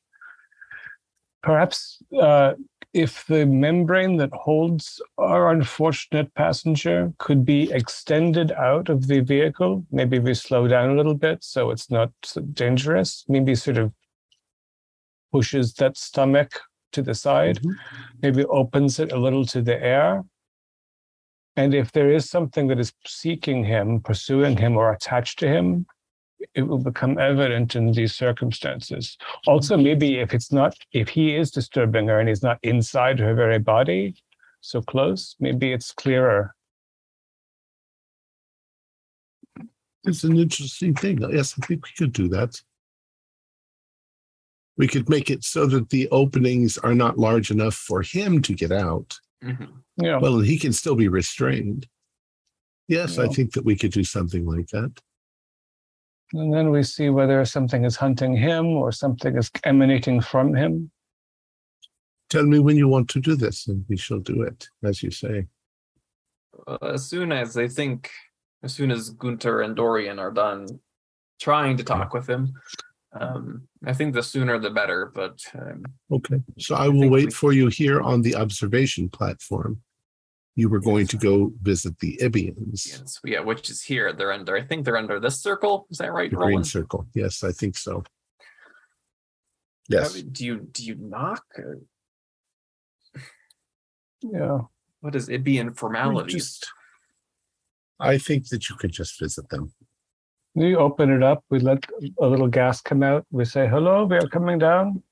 Perhaps uh, if the membrane that holds our unfortunate passenger could be extended out of the vehicle, maybe we slow down a little bit so it's not so dangerous. Maybe sort of pushes that stomach to the side Mhm. maybe opens it a little to the air. And if there is something that is seeking him, pursuing him, or attached to him, it will become evident in these circumstances. Also, maybe if it's not, if he is disturbing her and he's not inside her very body, so close, maybe it's clearer. It's an interesting thing. Yes, I think we could do that. We could make it so that the openings are not large enough for him to get out. Mhm. Yeah. Well, he can still be restrained. Yes, I think that we could do something like that. And then we see whether something is hunting him or something is emanating from him. Tell me when you want to do this, and we shall do it, as you say. Uh, as soon as I think, as soon as Gunter and Dorian are done trying to talk with him, um, I think the sooner the better. But um, Okay. So I I will wait we- for you here on the observation platform. You were going to go visit the Ibians, yes, yeah, which is here. They're under. I think they're under this circle. Is that right, the green Roland? circle. Yes, I think so. Yes. Do you do you knock? Or Yeah. What is Ibian We formalities? just- I think that you could just visit them. We open it up, we let a little gas come out, we say, hello, we are coming down.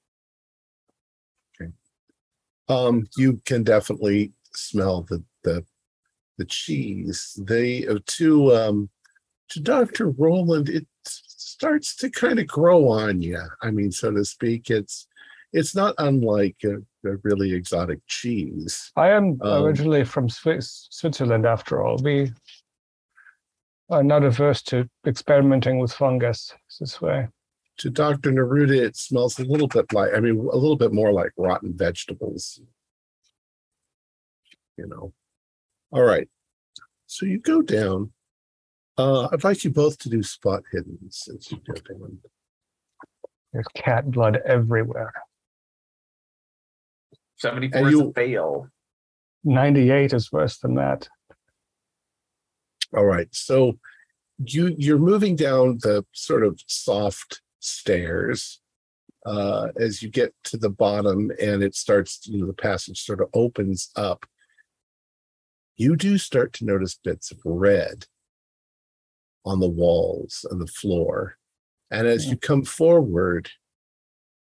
Um, you can definitely smell the the the cheese. They uh, to um to Dr. Roland, it starts to kind of grow on you. I mean, so to speak. It's it's not unlike a, a really exotic cheese. I am Um, originally from Swiss, Switzerland, after all. We are not averse to experimenting with fungus this way. To Dr. Neruda, it smells a little bit like I mean, a little bit more like rotten vegetables. You know. All right. So you go down. Uh, I'd like you both to do spot hidden since you go down. There's cat blood everywhere. Seventy-four And is a fail. 98 is worse than that. All right. So you you're moving down the sort of soft stairs uh as you get to the bottom and it starts, you know, the passage sort of opens up. You do start to notice bits of red on the walls and the floor. And as you come forward,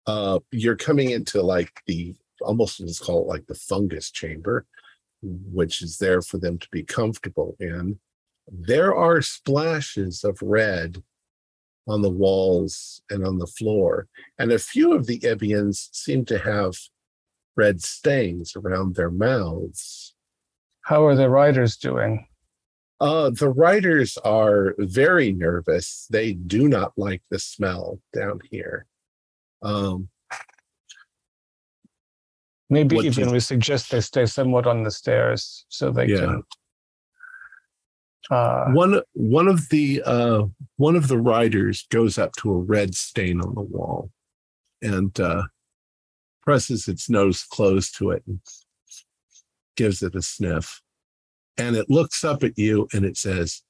uh you're coming into like the almost let's call it like the fungus chamber, which is there for them to be comfortable in there are splashes of red on the walls and on the floor. And a few of the Ibians seem to have red stains around their mouths. How are the riders doing? Uh, the riders are very nervous. They do not like the smell down here. Um, Maybe even you- we suggest they stay somewhat on the stairs so they Yeah. can. Uh, one one of the uh, one of the riders goes up to a red stain on the wall, and uh, presses its nose close to it and gives it a sniff. And it looks up at you and it says,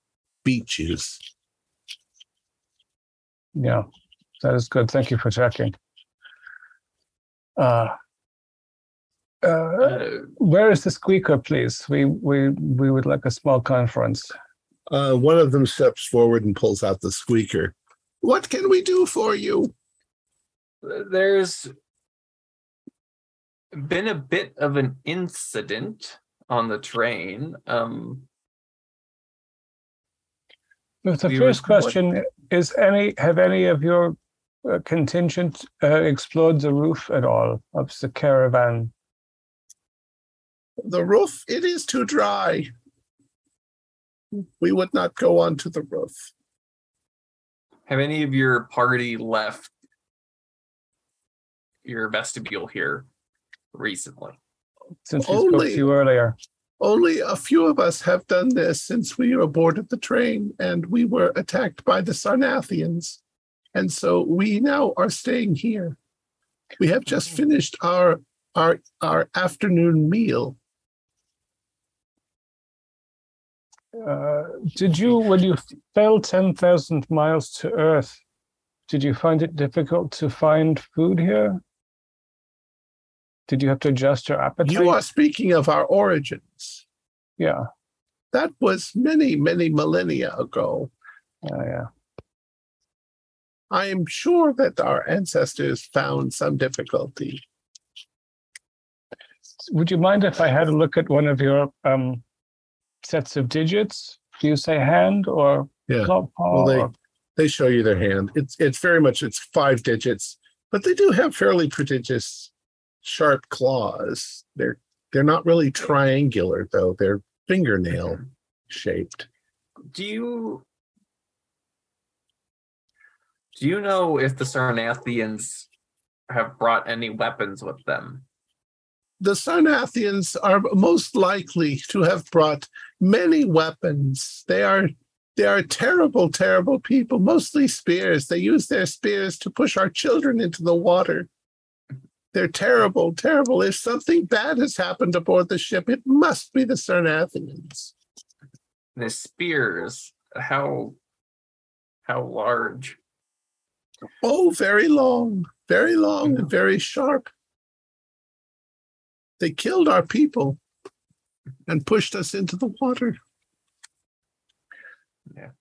beet juice. Yeah, that is good. Thank you for checking. Uh, uh, Uh, where is the squeaker, please? We we we would like a small conference. Uh, one of them steps forward and pulls out the squeaker. What can we do for you? there's been a bit of an incident on the train. Um, But the first would- question is: Any have any of your uh, contingent uh, explored the roof at all of the caravan? The roof, it is too dry. We would not go onto the roof. have any of your party left your vestibule here recently? Since we spoke to Only- you earlier. Only a few of us have done this since we boarded the train and we were attacked by the Sarnathians. And so we now are staying here. We have just finished our our our afternoon meal. Uh, did you, when you fell 10,000 miles to Earth, did you find it difficult to find food here? Did you have to adjust your appetite? You are speaking of our origins. yeah, That was many, many millennia ago. yeah, yeah. I am sure that our ancestors found some difficulty. Would you mind if I had a look at one of your um, sets of digits? Do you say hand or Yeah. paw? Well, they or- they show you their hand. It's it's very much it's five digits, but they do have fairly prodigious sharp claws. They're they're not really triangular though. They're fingernail shaped. Do you do you know if the Sarnathians have brought any weapons with them? The Sarnathians are most likely to have brought many weapons. They are they are terrible, terrible people, mostly spears. They use their spears to push our children into the water. They're terrible, terrible. If something bad has happened aboard the ship, it must be the Sarnathians. The spears, how how large? Oh, very long, very long and very sharp. They killed our people and pushed us into the water.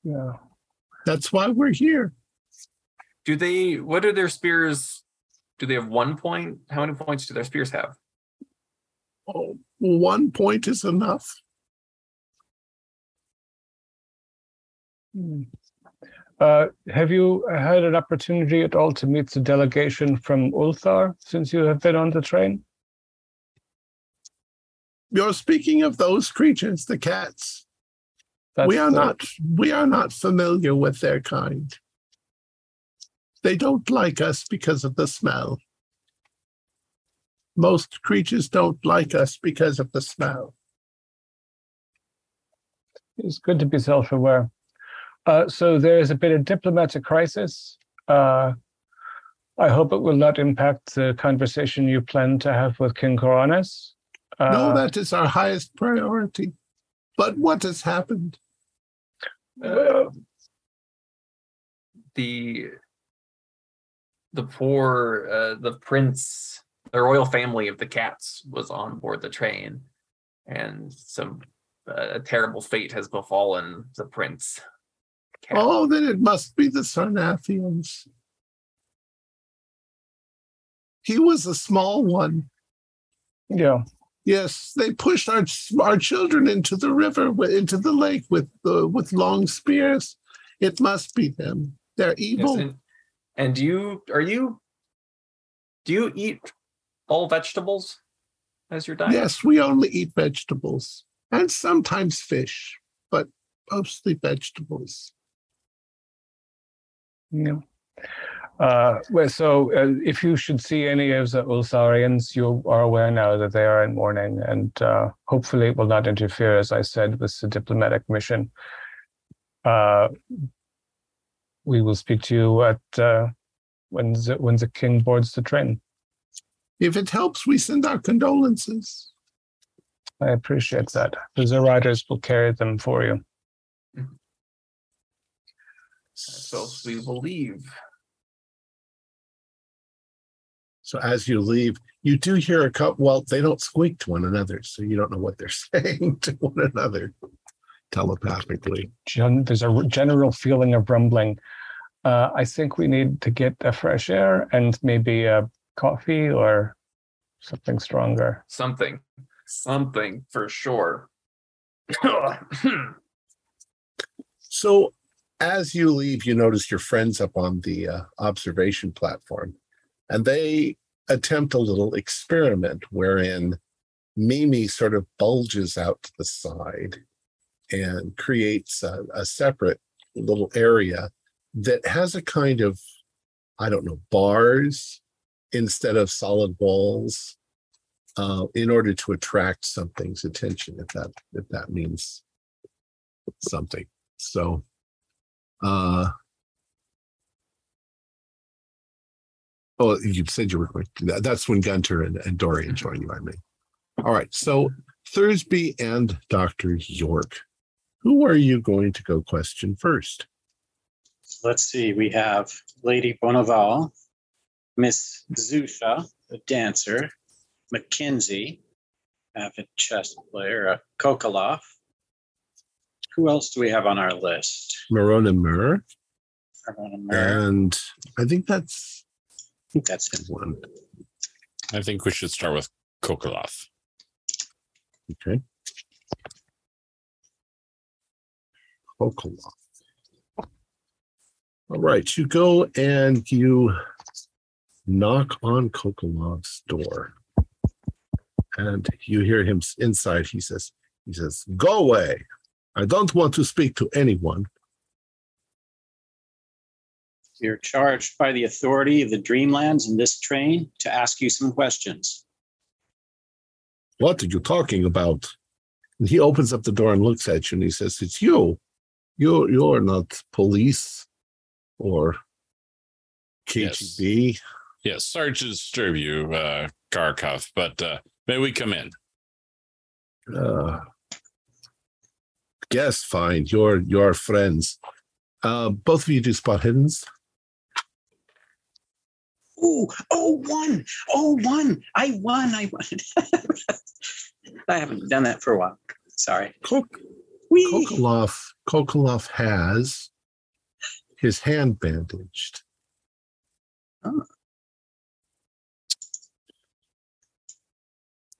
yeah. That's why we're here. Do they what are their spears? Do they have one point? How many points do their spears have? Oh, one point is enough. Hmm. Uh, have you had an opportunity at all to meet the delegation from Ulthar since you have been on the train? You're speaking of those creatures, the cats. we are the- not we are not familiar with their kind. They don't like us because of the smell. Most creatures don't like us because of the smell. It's good to be self-aware. Uh, so there is a bit of diplomatic crisis. Uh, I hope it will not impact the conversation you plan to have with King Kuranes. Uh, no, that is our highest priority. But what has happened? Uh, the the poor uh, the prince the royal family of the cats was on board the train and some uh, a terrible fate has befallen the prince cat. Oh, then it must be the Sarnathians. He was a small one. yeah, Yes, they pushed our our children into the river, into the lake with the with long spears. It must be them. They're Yes, evil. and, and do you are you do you eat all vegetables as your diet Yes, we only eat vegetables and sometimes fish, but mostly vegetables. yeah. Uh, well, so uh, if you should see any of the Ultharians, you are aware now that they are in mourning, and uh, hopefully it will not interfere, as I said, with the diplomatic mission. We will speak to you at uh, when the, when the king boards the train. If it helps, we send our condolences. I appreciate that. The riders will carry them for you. So we will leave. So as you leave, you do hear a couple. Well, they don't squeak to one another, so you don't know what they're saying to one another telepathically. Gen- there's a r- general feeling of rumbling. Uh, I think we need to get a fresh air and maybe a coffee or something stronger. Something. Something for sure. So as you leave, you notice your friends up on the uh, observation platform, and they attempt a little experiment wherein Mimi sort of bulges out to the side and creates a, a separate little area that has a kind of, I don't know, bars instead of solid walls uh, in order to attract something's attention, if that if that means something. So uh Oh, you said you were to. That's when Gunter and, and Dorian join you, I mean. All right. So Thursby and Dr. York. Who are you going to go question first? Let's see, we have Lady Bonaval, Miss Zusha, a dancer, Mackenzie, avid chess player, a Kokoloff. Who else do we have on our list? Marona Mur. Marona in there. And I think that's I think that's it. one. I think we should start with Kokolov. Okay. Kokolov. All right, you go and you knock on Kokolov's door. And you hear him inside. He says, he says, go away. I don't want to speak to anyone. You're charged by the authority of the Dreamlands in this train to ask you some questions. What are you talking about? And he opens up the door and looks at you and he says, It's you. You're you're not police or Yes. KGB. Yes, sorry to disturb you, uh, Karkov, but uh, may we come in? Uh, guess fine. You're you're friends. Uh, both of you do spot hiddens. Oh, oh, one, oh, one. I won. I won. I haven't done that for a while. Sorry. Kok- Whee! Kokolov Kokolov has his hand bandaged.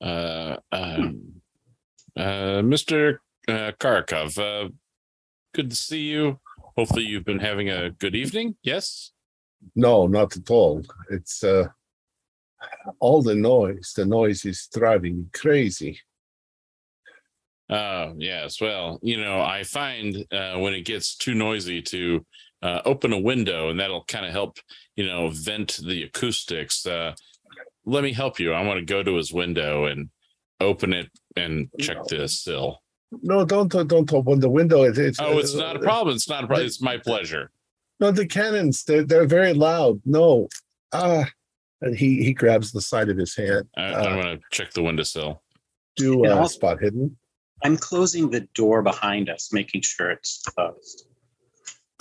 Uh, um, uh, Mr. Uh, Karkov, uh, good to see you. Hopefully, you've been having a good evening. Yes. No, not at all. It's uh, all the noise. The noise is driving me crazy. Oh, yes. Well, you know, I find uh, when it gets too noisy to uh, open a window, and that'll kind of help, you know, vent the acoustics. Uh, let me help you. I want to go to his window and open it and check the sill. No, don't don't open the window. It, it's Oh, it's not a problem. It's not a problem. It's my pleasure. No, the cannons. They're they're very loud. No, ah, and he he grabs the side of his hand. I, Uh, I'm going to check the windowsill. do And uh, also- spot hidden. I'm closing the door behind us, making sure it's closed.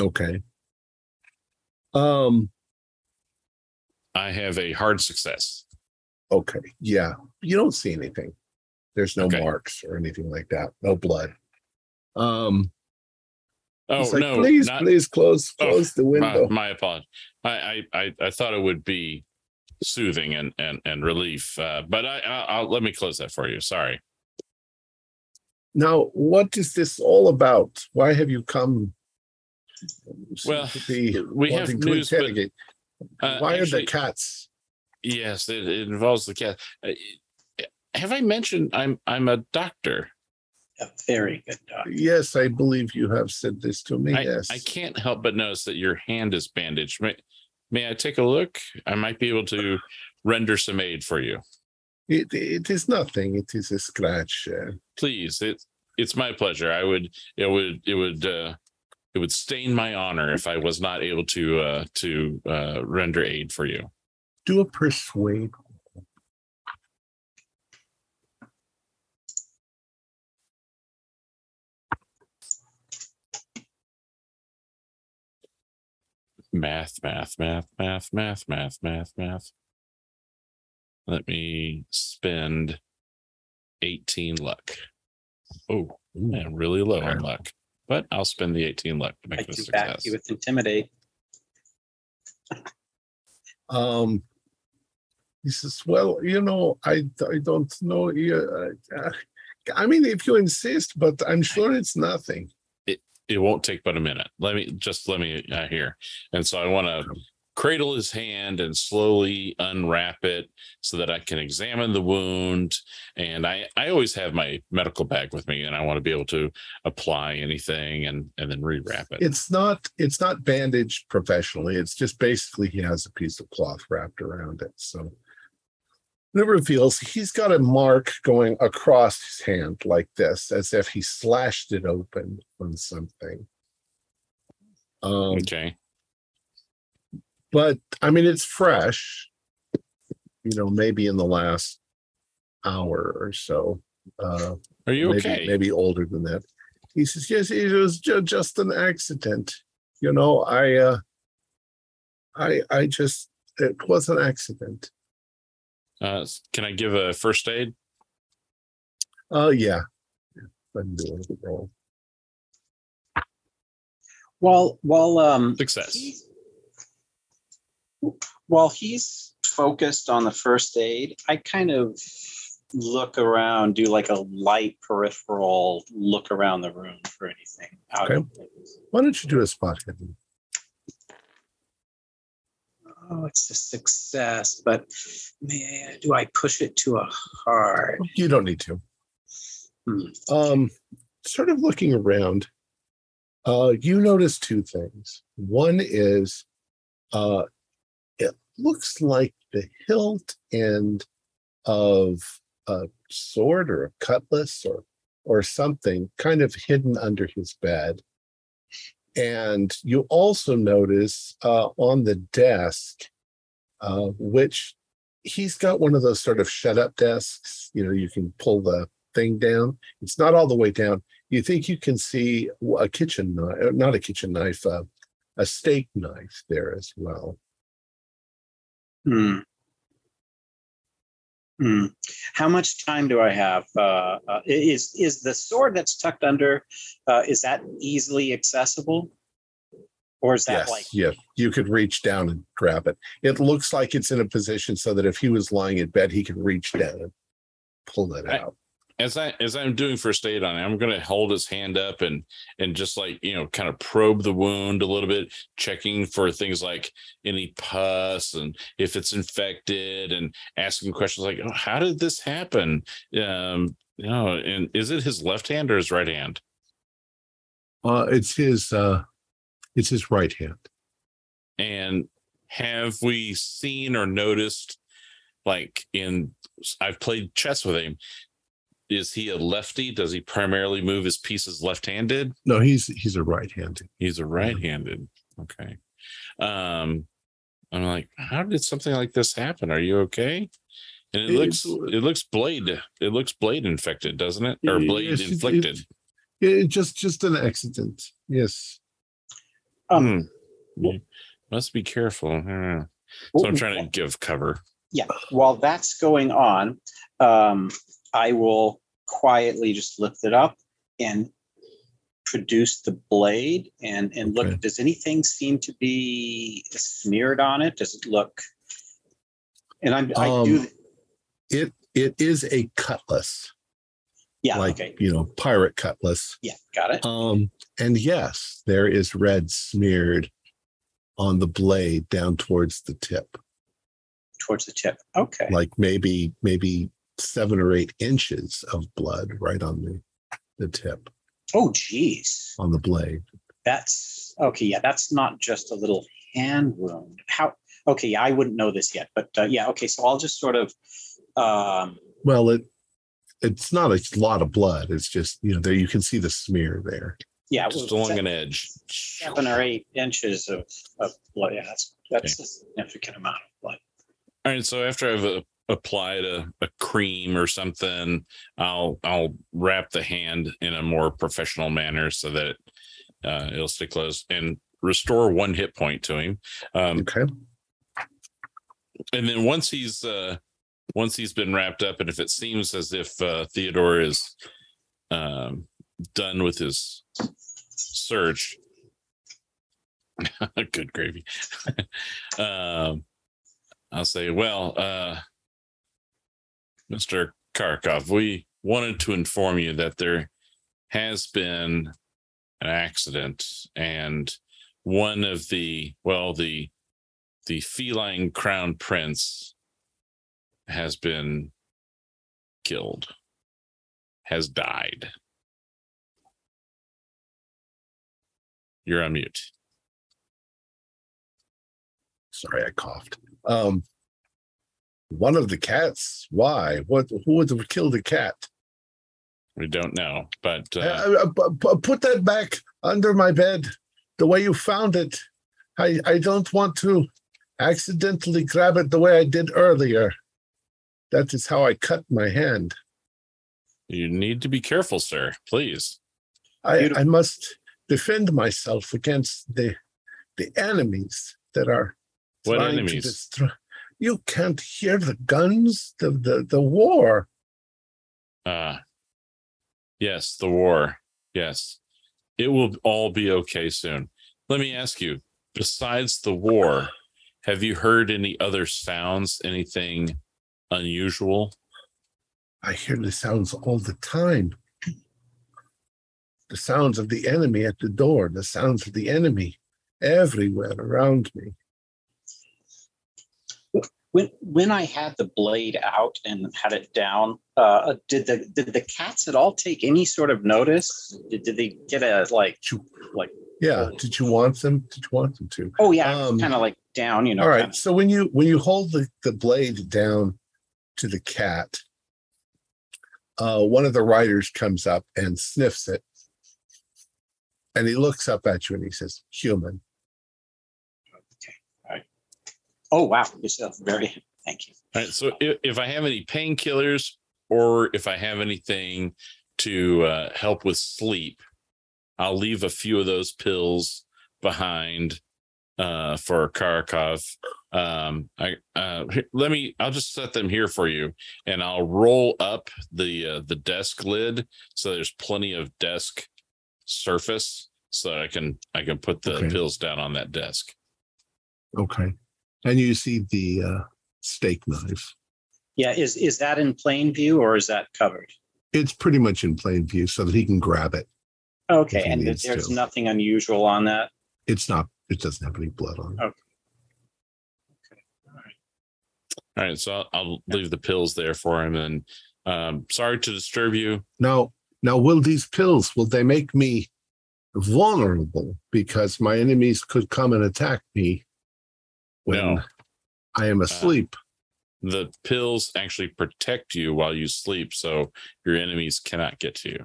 Okay. Um. I have a hard success. Okay. Yeah. You don't see anything. There's no Okay. marks or anything like that. No blood. Um. Oh like, no! Please, not- please close Oh, close the my, window. my apologies. I, I I I thought it would be soothing and and and relief, uh, but I, I I'll let me close that for you. Sorry. Now, what is this all about? Why have you come? Well, to be we have to news, but uh, Why are the cats? Yes, it, it involves the cat. Uh, have I mentioned I'm I'm a doctor? A very good dog. Yes, I believe you have said this to me. I, yes. I can't help but notice that your hand is bandaged. May, may I take a look? I might be able to render some aid for you. It, it is nothing. It is a scratch. Uh, Please, it, it's my pleasure. I would it would it would uh, it would stain my honor if I was not able to uh, to uh, render aid for you. Do a persuade. Math, math, math, math, math, math, math, math. Let me spend 18 luck. Oh, man, really low on luck. But I'll spend the 18 luck to I make this a can back success. you with intimidate. Um, he says, "Well, you know, I I don't know. You, I mean, if you insist, but I'm sure it's nothing." it won't take but a minute. Let me just let me uh, hear. And so I want to cradle his hand and slowly unwrap it so that I can examine the wound. And I I always have my medical bag with me, and I want to be able to apply anything and and then rewrap it. It's not it's not bandaged professionally. It's just basically he has a piece of cloth wrapped around it. So it reveals he's got a mark going across his hand like this, as if he slashed it open on something. Um, okay. But I mean, it's fresh. You know, maybe in the last hour or so. Uh, Are you maybe, okay? Maybe older than that. He says, "Yes, it was ju- just an accident. You know, I, uh, I, I just it was an accident. Uh, can I give a first aid? Oh yeah, I can do it. Roll. While while um Success. he's- while he's focused on the first aid, I kind of look around, do like a light peripheral look around the room for anything of. Why don't you do a spot hidden? Oh, it's a success, but man, do I push it to a hard? You don't need to. Hmm. Um, sort of looking around, uh, you notice two things. One is, uh, looks like the hilt end of a sword or a cutlass or or something kind of hidden under his bed. And you also notice uh, on the desk, uh, which he's got one of those sort of shut up desks. You know, you can pull the thing down. It's not all the way down. You think you can see a kitchen knife, not a kitchen knife, uh, a steak knife there as well. Hmm. Hmm. How much time do I have? Uh, uh, is is the sword that's tucked under? Uh, is that easily accessible, or is that yes, like? yeah, you could reach down and grab it. It looks like it's in a position so that if he was lying in bed, he could reach down and pull it I- out. As I as I'm doing first aid on it, I'm gonna hold his hand up and and just like you know, kind of probe the wound a little bit, checking for things like any pus and if it's infected, and asking questions like, oh, "How did this happen?" Um, you know, and is it his left hand or his right hand? Uh, it's his, uh, it's his right hand. And have we seen or noticed, like in I've played chess with him. Is he a lefty? Does he primarily move his pieces left-handed? No, he's he's a right-handed. He's a right-handed. Okay. Um, I'm like, how did something like this happen? Are you okay? And it looks it looks blade it looks blade infected, doesn't it? Or blade Yes, inflicted. it- it just just an accident. Yes. Um, Hmm. You must be careful. So I'm trying to give cover. Yeah. While that's going on, um, I will quietly just lift it up and produce the blade and and Okay. look. Does anything seem to be smeared on it? Does it look? And I'm I do. Um, It it is a cutlass, Yeah. like okay. you know, pirate cutlass. Yeah. Got it. Um, and yes, there is red smeared on the blade down towards the tip, Towards the tip. Okay. like maybe maybe seven or eight inches of blood right on the the tip Oh, geez. on the blade. That's okay. Yeah, that's not just a little hand wound. How? Okay, yeah, I wouldn't know this yet, but uh, yeah. Okay, so I'll just sort of. Um, Well, it it's not a lot of blood. It's just you know there you can see the smear there. yeah, Just well, along se- an edge. seven or eight inches of, of blood. Yeah, that's that's a significant amount of blood. All right. So after I've uh, applied a, a cream or something, I'll I'll wrap the hand in a more professional manner so that uh, it'll stay closed. And restore one hit point to him. Um, Okay. and then once he's uh once he's been wrapped up and if it seems as if uh theodore is um done with his search good gravy um i'll say well uh mr Karkov, we wanted to inform you that there has been an accident and one of the well the the feline crown prince has been killed, has died. You're on mute. Sorry, I coughed. Um, one of the cats. Why? What? Who would have killed the cat? We don't know, but uh, Uh, uh, pu- pu- put that back under my bed, the way you found it. I I don't want to accidentally grab it the way I did earlier. That is how I cut my hand. you need to be careful, sir. Please. I, Beautiful. I must defend myself against the the enemies that are What trying to enemies? destroy. You can't hear the guns, the the, the war. Uh yes, the war. Yes. It will all be okay soon. Let me ask you, besides the war, have you heard any other sounds, anything unusual? I hear the sounds all the time. The sounds of the enemy at the door, the sounds of the enemy everywhere around me. When when I had the blade out and had it down, uh, did the did the cats at all take any sort of notice? Did, did they get a like like? Yeah. Did you want them? Did you want them to? Oh yeah, Um, kind of like down, you know. All right. kinda- So when you when you hold the, the blade down to the cat, uh, one of the riders comes up and sniffs it. And he looks up at you and he says, human. Oh wow, this is very. Thank you. All right. So if, if I have any painkillers or if I have anything to uh, help with sleep, I'll leave a few of those pills behind uh, for Karakov. Um, I uh, let me. I'll just set them here for you, and I'll roll up the uh, the desk lid so there's plenty of desk surface so I can I can put the Okay. pills down on that desk. Okay. And you see the uh, steak knife. Yeah, is is that in plain view or is that covered? It's pretty much in plain view so that he can grab it. Okay, and there's to. nothing unusual on that. It's not, it doesn't have any blood on it. Okay. All right. All right, so I'll, I'll leave the pills there for him. And um, sorry to disturb you. Now, now, will these pills, will they make me vulnerable because my enemies could come and attack me when No. I am asleep? The pills actually protect you while you sleep, so your enemies cannot get to you.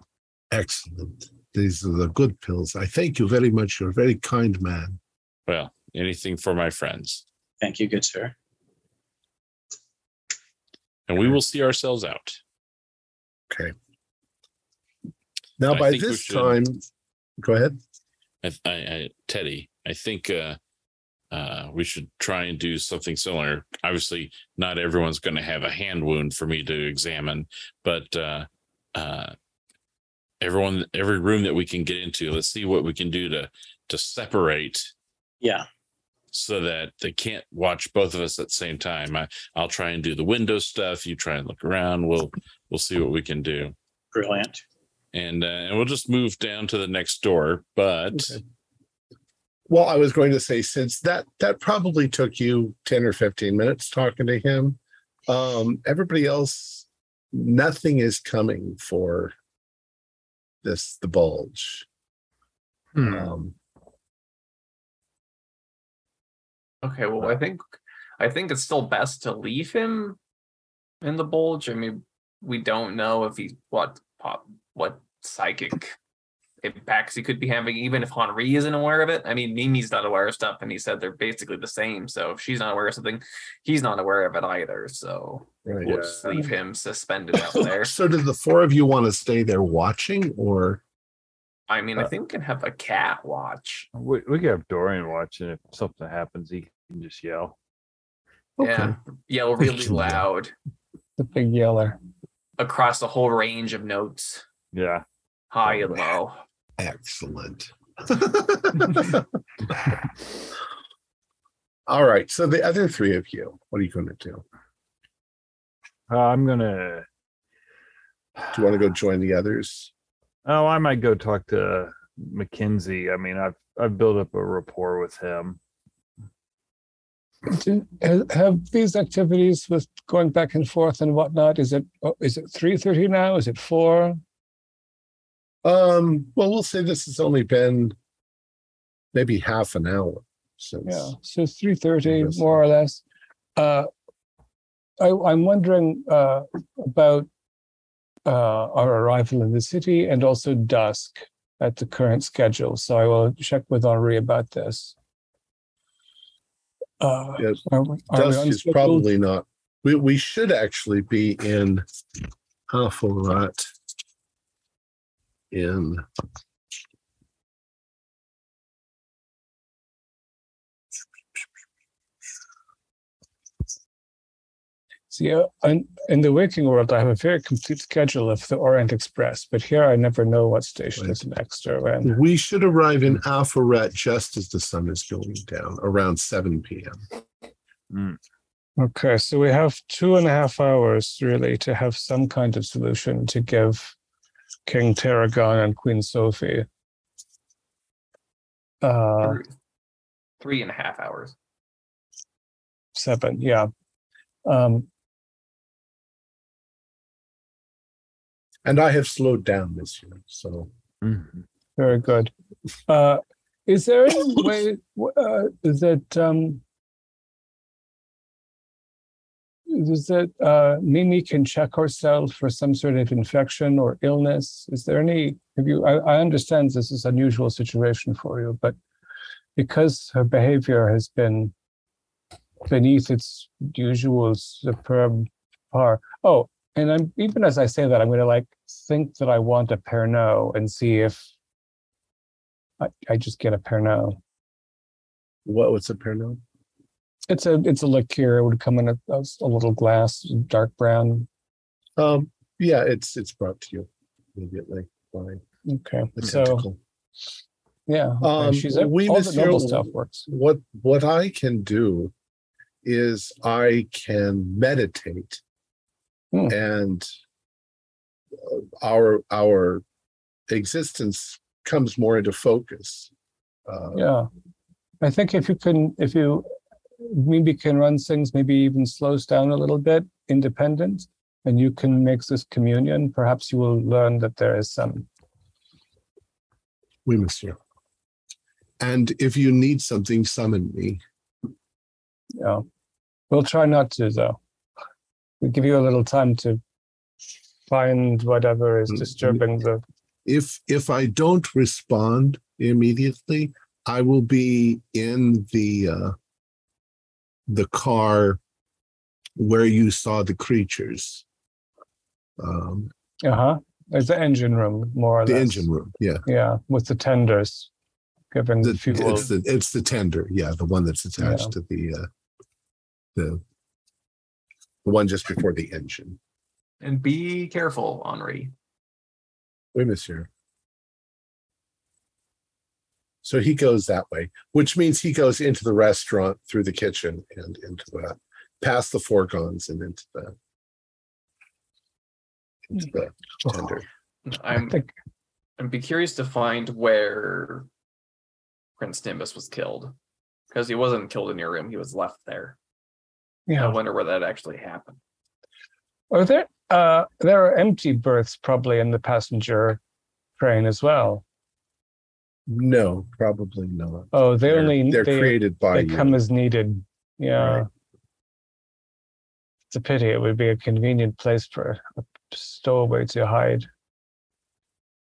Excellent. These are the good pills. I thank you very much. You're a very kind man. Well, anything for my friends, Thank you, good sir. and we will see ourselves out. Okay. Now, I by this should- time, go ahead. I, I, I Teddy, I think uh, uh, we should try and do something similar. Obviously, not everyone's going to have a hand wound for me to examine, but uh, uh, everyone, every room that we can get into, let's see what we can do to to separate Yeah, so that they can't watch both of us at the same time. I, I'll try and do the window stuff. You try and look around. We'll we'll see what we can do, brilliant. and uh, and we'll just move down to the next door. But Okay. Well, I was going to say since that that probably took you 10 or 15 minutes talking to him, um, everybody else, nothing is coming for this the bulge. Hmm. Um, Okay, well, I think I think it's still best to leave him in the bulge. I mean, we don't know if he what pop what psychic impacts he could be having, even if Henri isn't aware of it. I mean, Mimi's not aware of stuff, and he said they're basically the same. So if she's not aware of something, he's not aware of it either. So right. we'll just leave him suspended out there. So do the four of you want to stay there watching or I mean, I Uh, think we can have a cat watch. We we can have Dorian watching. If something happens, he can just yell. Yeah, yell really Thank loud The big yeller. across the whole range of notes, Yeah. High and low. Excellent. All right. So the other three of you, what are you going to do? Uh, I'm gonna. Do you want to go join the others? Oh, I might go talk to Mackenzie. I mean, I've I've built up a rapport with him. Do- Have these activities with going back and forth and whatnot? Is it oh, is it three thirty now? Is it four? Um, well, we'll say this has only been maybe half an hour since. Yeah, so three thirty more or less. Uh, I, I'm wondering uh, about uh, our arrival in the city and also dusk at the current schedule. So I will check with Henri about this. Uh, Yes, are we, are Dusk is probably not. We we should actually be in Alpharat in See, uh, in, in the waking world, I have a very complete schedule of the Orient Express, but here I never know what station is next or when. we should arrive in Alpharet just as the sun is going down around 7 p.m. Mm. Okay, so we have two and a half hours really to have some kind of solution to give King Tarragon and Queen Sophie. Uh, Three- Three and a half hours. seven, yeah. Um, And I have slowed down this year. So Mhm. very good. Uh, is there any way uh, that um, is that uh, Mimi can check herself for some sort of infection or illness? Is there any? Have you? I, I understand this is an unusual situation for you, but because her behavior has been beneath its usual superb par. Oh, and I'm even as I say that, I'm going to like think that I want a Pernod and see if I, I just get a Pernod. what what's a Pernod? It's a it's a liqueur. It would come in a a little glass, dark brown. Um, yeah, it's it's brought to you immediately by Okay, so tentacle. yeah, okay, Um, she's a, we all the noble stuff works. What what I can do is I can meditate Hmm. and uh, our our existence comes more into focus. Uh, Yeah, I think if you can, if you maybe can run things, maybe even slows down a little bit, independent, and you can make this communion. Perhaps you will learn that there is some. We miss you. And if you need something, summon me. Yeah. we'll try not to though. We'll give you a little time to find whatever is Mm, disturbing the. If if I don't respond immediately, I will be in the uh, the car where you saw the creatures. Um, Uh huh. There's the engine room, more or the less. engine room, yeah. Yeah, with the tenders, giving The, the fuel. it's the it's the tender, yeah, the one that's attached to the uh, the the one just before the engine. And be careful, Henri. Oui, monsieur. So he goes that way, which means he goes into the restaurant through the kitchen and into the past the fourgons and into the into the tender. I I'm think I'd be curious to find where Prince Nimbus was killed. Because he wasn't killed in your room, he was left there. Yeah. I wonder where that actually happened. Are there uh there are empty berths probably in the passenger train as well. No, probably not. Oh, they They're, only they're they, created by they you. come as needed. Yeah. Right. It's a pity. It would be a convenient place for a stowaway to hide.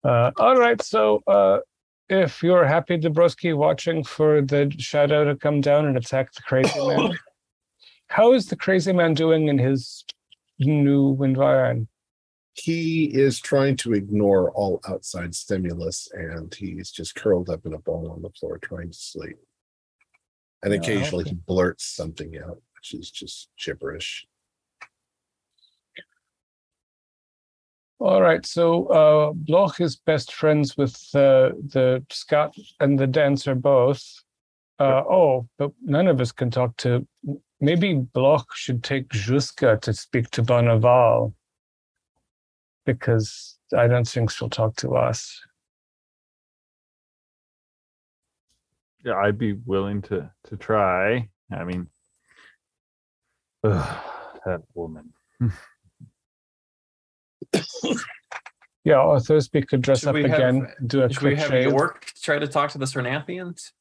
Uh, all right. So, uh, if you're happy, Dabrowski, watching for the shadow to come down and attack the crazy man, how is the crazy man doing in his new environment? He is trying to ignore all outside stimulus and he's just curled up in a ball on the floor trying to sleep. And Yeah, occasionally he blurts something out, which is just gibberish. All right, so uh, Bloch is best friends with uh, the scout and the dancer both. Uh, oh, but none of us can talk to. Maybe Bloch should take Juska to speak to Bonaval because I don't think she'll talk to us. Yeah, I'd be willing to to try. I mean, ugh, that woman. Yeah, or Thursby could dress Should up we have- again, do a Should we quick have shave. York try to talk to the Sarnathians?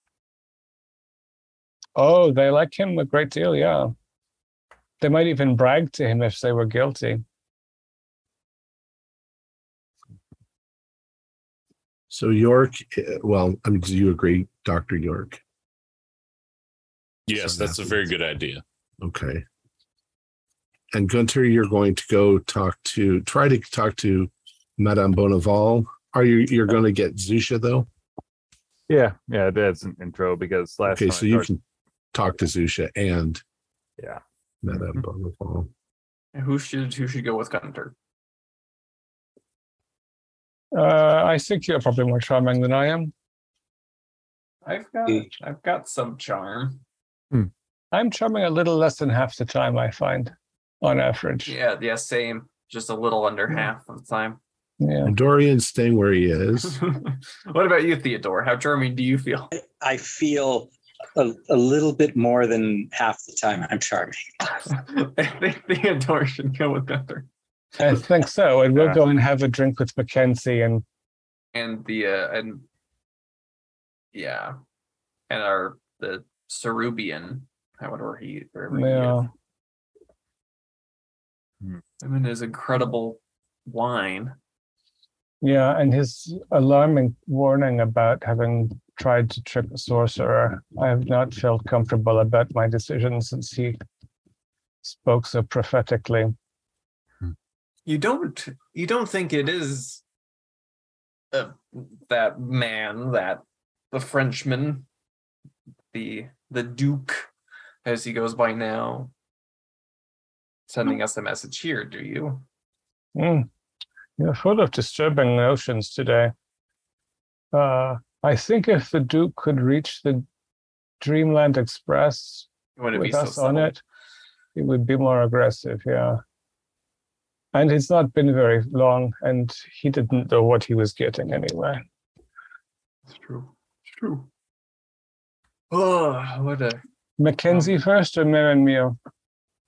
Oh, they like him a great deal, yeah. They might even brag to him if they were guilty. So York, uh, well, I mean, do you agree, Dr. York? Yes, So that's a very good idea. Okay. And Gunter, you're going to go talk to try to talk to Madame Bonaval. Are you you're going to get Zusha though? Yeah, yeah, that's an intro because last Okay, so you talked- can talk to Zusha and Yeah. Madame Bonaval. And Who should who should go with Gunter? Uh, I think you're probably more charming than I am. I've got Mm. I've got some charm. I'm charming a little less than half the time, I find, on average. Yeah, yeah, same. Just a little under half of the time. Yeah. And Dorian's staying where he is. what about you, Theodore? How charming do you feel? I feel a, a little bit more than half the time I'm charming. I think Theodore should go with Gunter. I think so. And we'll Yeah. go and have a drink with Mackenzie and And the uh and yeah. And our the Cerubian, however he wherever he is. yeah. Him and his incredible wine. Yeah, and his alarming warning about having tried to trick a sorcerer. I have not felt comfortable about my decision since he spoke so prophetically. You don't you don't think it is uh, that man, that the Frenchman, the the Duke, as he goes by now, sending us a message here, do you? Hmm. You're full of disturbing notions today. Uh, I think if the Duke could reach the Dreamland Express Would it be with so us on it, it would be more aggressive, yeah. And it's not been very long, and he didn't know what he was getting anyway. It's true. It's true. Oh, what a Mackenzie first or Miranmir?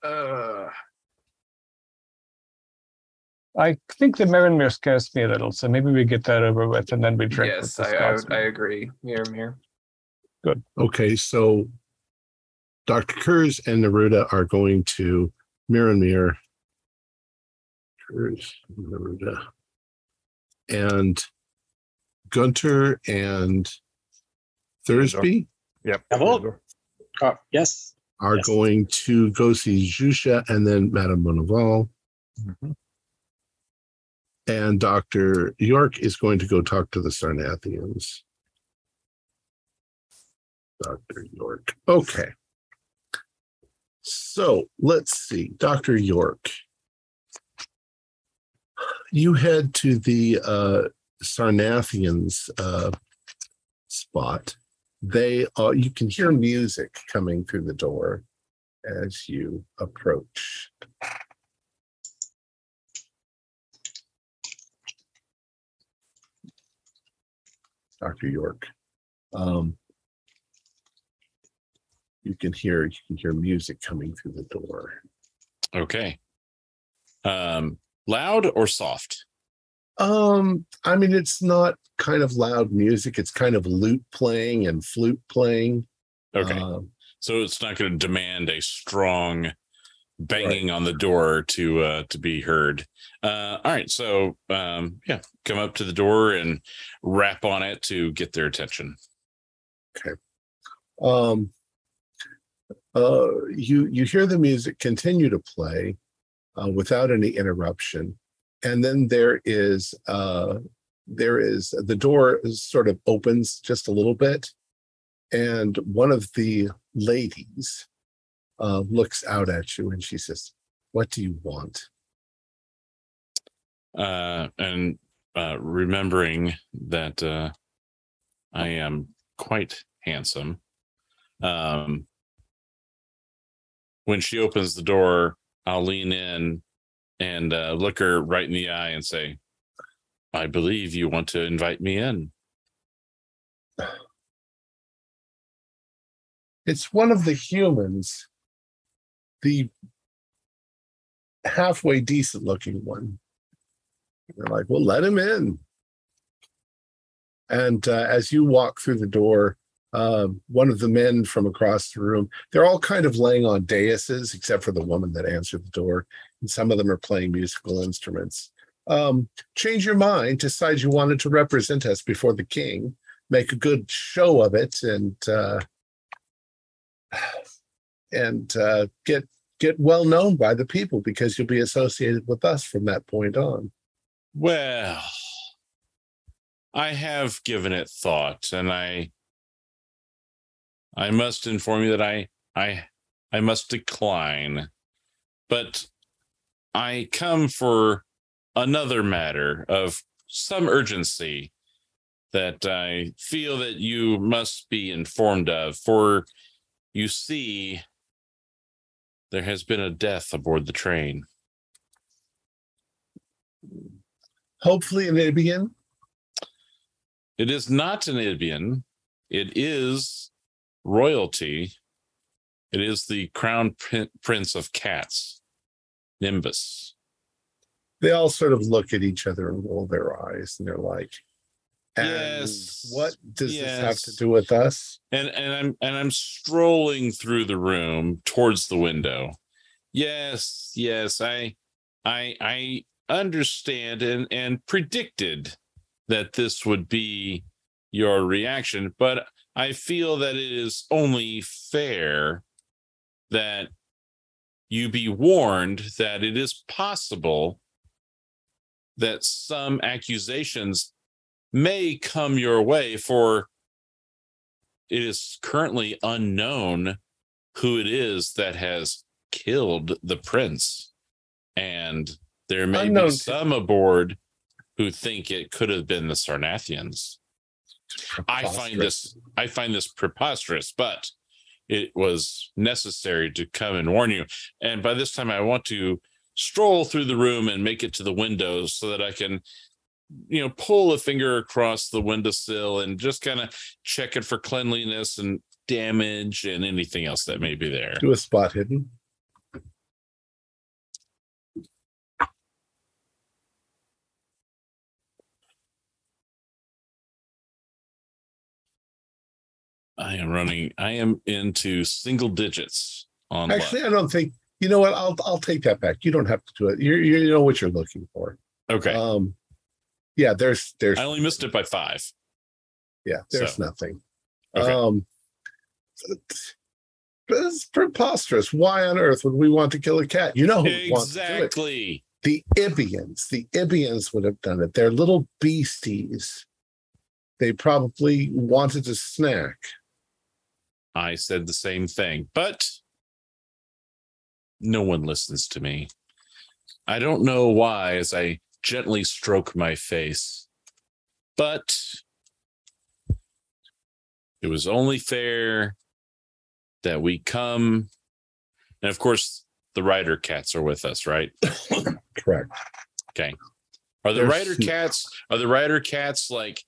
uh I think the Miranmir scares me a little, so maybe we get that over with and then we drink yes, with I, the I, Scotsman. I agree. Here, here. Okay, so Dr. Kurz and Neruda are going to Miramir. Kurz, Neruda. And Gunter and Thursby Yep. Jawohl. Oh, yes. are Yes. going to go see Jusha and then Madame Bonaval. Mhm. And Dr. York is going to go talk to the Sarnathians. Dr. York. Okay. So let's see. Dr. York. You head to the uh, Sarnathians uh, spot. They uh, you can hear music coming through the door as you approach. Dr. York. Um, you can hear you can hear music coming through the door. Okay. Um, loud or soft? Um, I mean, it's not kind of loud music. It's kind of lute playing and flute playing. Okay. Um, so it's not going to demand a strong banging on the door to uh to be heard. Uh all right, so um yeah, come up to the door and rap on it to get their attention. Okay. Um, uh, you you hear the music continue to play uh, without any interruption, and then there is uh there is the door sort of opens just a little bit and one of the ladies uh looks out at you and she says what do you want uh, and uh, remembering that uh, I am quite handsome. Um, when she opens the door, I'll lean in and uh, look her right in the eye and say, "I believe you want to invite me in." it's one of the humans the halfway decent looking one they're like well let him in and uh, as you walk through the door uh, one of the men from across the room they're all kind of laying on daises except for the woman that answered the door and some of them are playing musical instruments um, change your mind decide you wanted to represent us before the king make a good show of it and uh, and uh, get get well known by the people because you'll be associated with us from that point on. Well, I have given it thought, and I I must inform you that I I I must decline. But I come for another matter of some urgency that I feel that you must be informed of. For you see, there has been a death aboard the train. Hopefully, an Ibian. It is not an Ibian. It is royalty. It is the crown prin- prince of cats, Nimbus. They all sort of look at each other and roll their eyes, and they're like, and Yes. what does this have to do with us?" and and I'm and I'm strolling through the room towards the window. Yes, yes, I I I understand and and predicted that this would be your reaction, but I feel that it is only fair that you be warned that it is possible that some accusations may come your way for it is currently unknown who it is that has killed the prince. And there may Unknown be to- some aboard who think it could have been the sarnathians i find this i find this preposterous but it was necessary to come and warn you. And by this time i want to stroll through the room and make it to the windows so that i can you know pull a finger across the windowsill and just kind of check it for cleanliness and damage and anything else that may be there. Do a spot hidden. I am running i am into single digits on luck. Actually, I don't think. You know what? I'll I'll take that back. You don't have to do it. You you know what you're looking for. okay Um, yeah. There's there's i only missed it by five yeah. There's so. nothing. Okay. Um, it's preposterous. Why on earth would we want to kill a cat? You know who wants to do it? exactly The Ibians. The Ibians would have done it. They're little beasties. They probably wanted a snack. I said the same thing, but no one listens to me. I don't know why as I gently stroke my face, but it was only fair that we come. And of course, the rider cats are with us, right? Correct. Okay. Are the They're rider cats are the rider cats like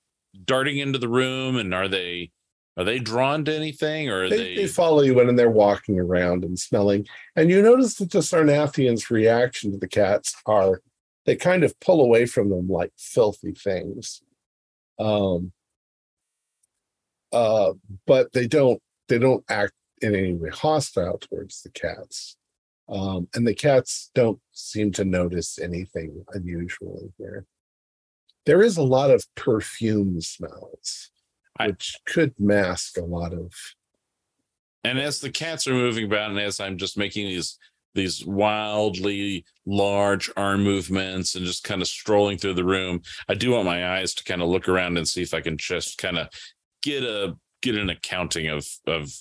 darting into the room and are they are they drawn to anything or They, they, they follow you in and they're walking around and smelling. And you notice that the Sarnathians' reaction to the cats are they kind of pull away from them like filthy things. Um, uh, but they don't they don't act in any way hostile towards the cats. Um, and the cats don't seem to notice anything unusual in here. There is a lot of perfume smells, I- which could mask a lot of And as the cats are moving about, and as I'm just making these these wildly large arm movements and just kind of strolling through the room. I do want my eyes to kind of look around and see if I can just kind of get a get an accounting of of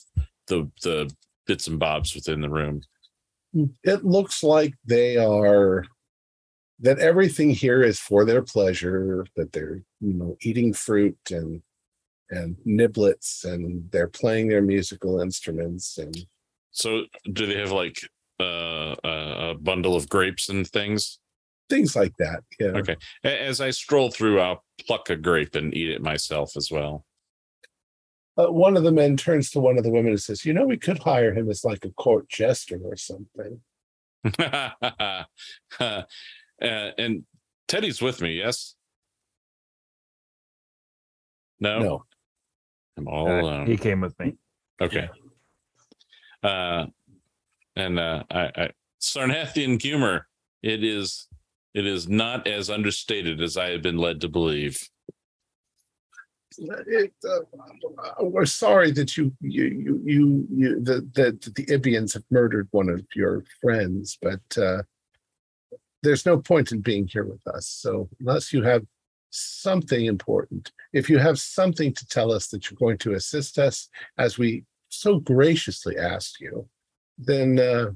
the the bits and bobs within the room. It looks like they are that everything here is for their pleasure, that they're, you know, eating fruit and and niblets and they're playing their musical instruments and So, do they have like uh, a, a bundle of grapes and things? things like that. Yeah. Okay. As I stroll through, I'll pluck a grape and eat it myself as well. Uh, one of the men turns to one of the women and says, "You know, we could hire him as like a court jester or something." uh, and Teddy's with me, yes? No, No. I'm all Uh, alone. he came with me. Okay. Uh, and uh, I, I Sarnathian humor. It is, it is not as understated as I have been led to believe. It, uh, we're sorry that you you you you, you that that the Ibians have murdered one of your friends, but uh, there's no point in being here with us. So unless you have something important, if you have something to tell us that you're going to assist us, as we so graciously asked you, then uh,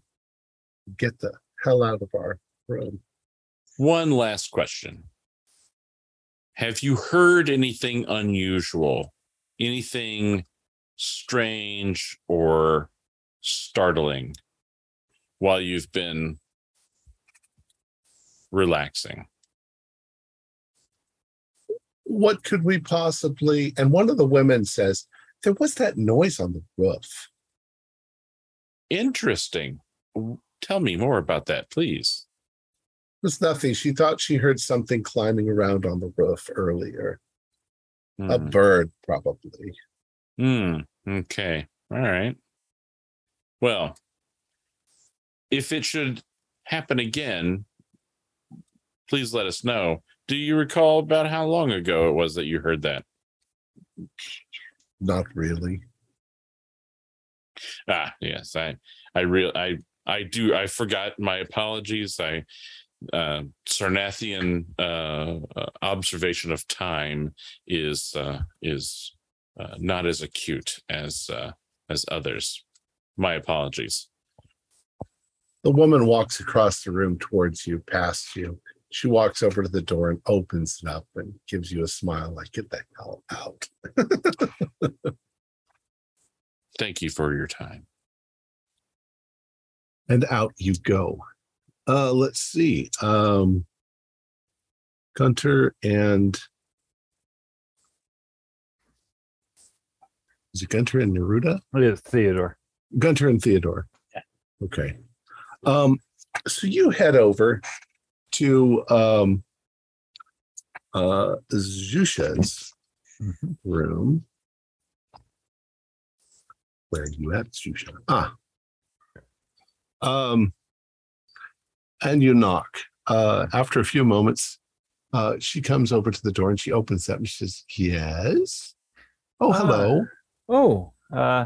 get the hell out of our room. One last question. Have you heard anything unusual, anything strange or startling while you've been relaxing? What could we possibly? And one of the women says, "There was that noise on the roof." Interesting. Tell me more about that, please. It was nothing. She thought she heard something climbing around on the roof earlier. A Hmm. bird, probably. Hmm. Okay. All right. Well, if it should happen again, please let us know. Do you recall about how long ago it was that you heard that? Not really. Ah, yes. I, I real, I, I do. I forgot. My apologies. I, uh, Sarnathian uh, uh, observation of time is uh, is uh, not as acute as uh, as others. My apologies. The woman walks across the room towards you, past you. She walks over to the door and opens it up and gives you a smile, like, get the hell out. Thank you for your time. And out you go. Uh, let's see. Um, Gunter and is it Gunter and Neruda? It is Theodore. Gunter and Theodore. Yeah. Okay. Um, so you head over to um uh Zusha's Mhm. room. Where are you at, Zusha? Ah. Um and you knock. Uh after a few moments, uh she comes over to the door and she opens up and she says, Yes. Oh, Ah. hello. Oh, uh,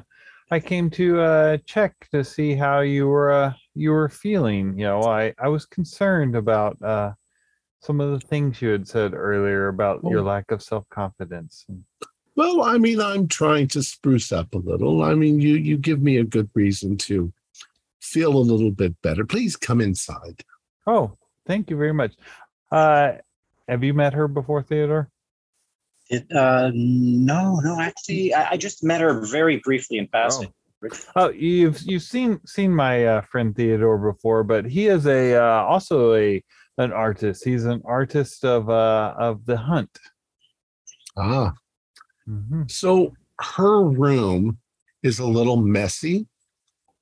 I came to uh, check to see how you were uh, you were feeling. You know, I I was concerned about uh, some of the things you had said earlier about your lack of self confidence. Well, I mean, I'm trying to spruce up a little. I mean, you you give me a good reason to feel a little bit better. Please come inside. Oh, thank you very much. Uh, have you met her before, Theodore? It, uh, no, no, actually, I, I just met her very briefly in passing. Oh, you've you've seen seen my uh, friend Theodore before, but he is a uh, also a an artist. He's an artist of uh of the hunt. Ah, Mhm. so her room is a little messy,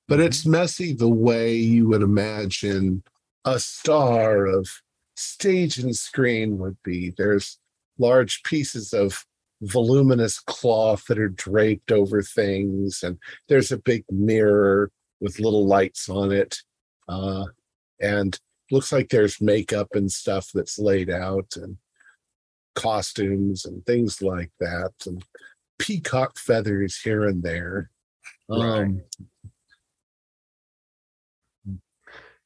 but it's messy the way you would imagine a star of stage and screen would be. There's large pieces of voluminous cloth that are draped over things, and there's a big mirror with little lights on it. Uh, and looks like there's makeup and stuff that's laid out and costumes and things like that and peacock feathers here and there. Um, The-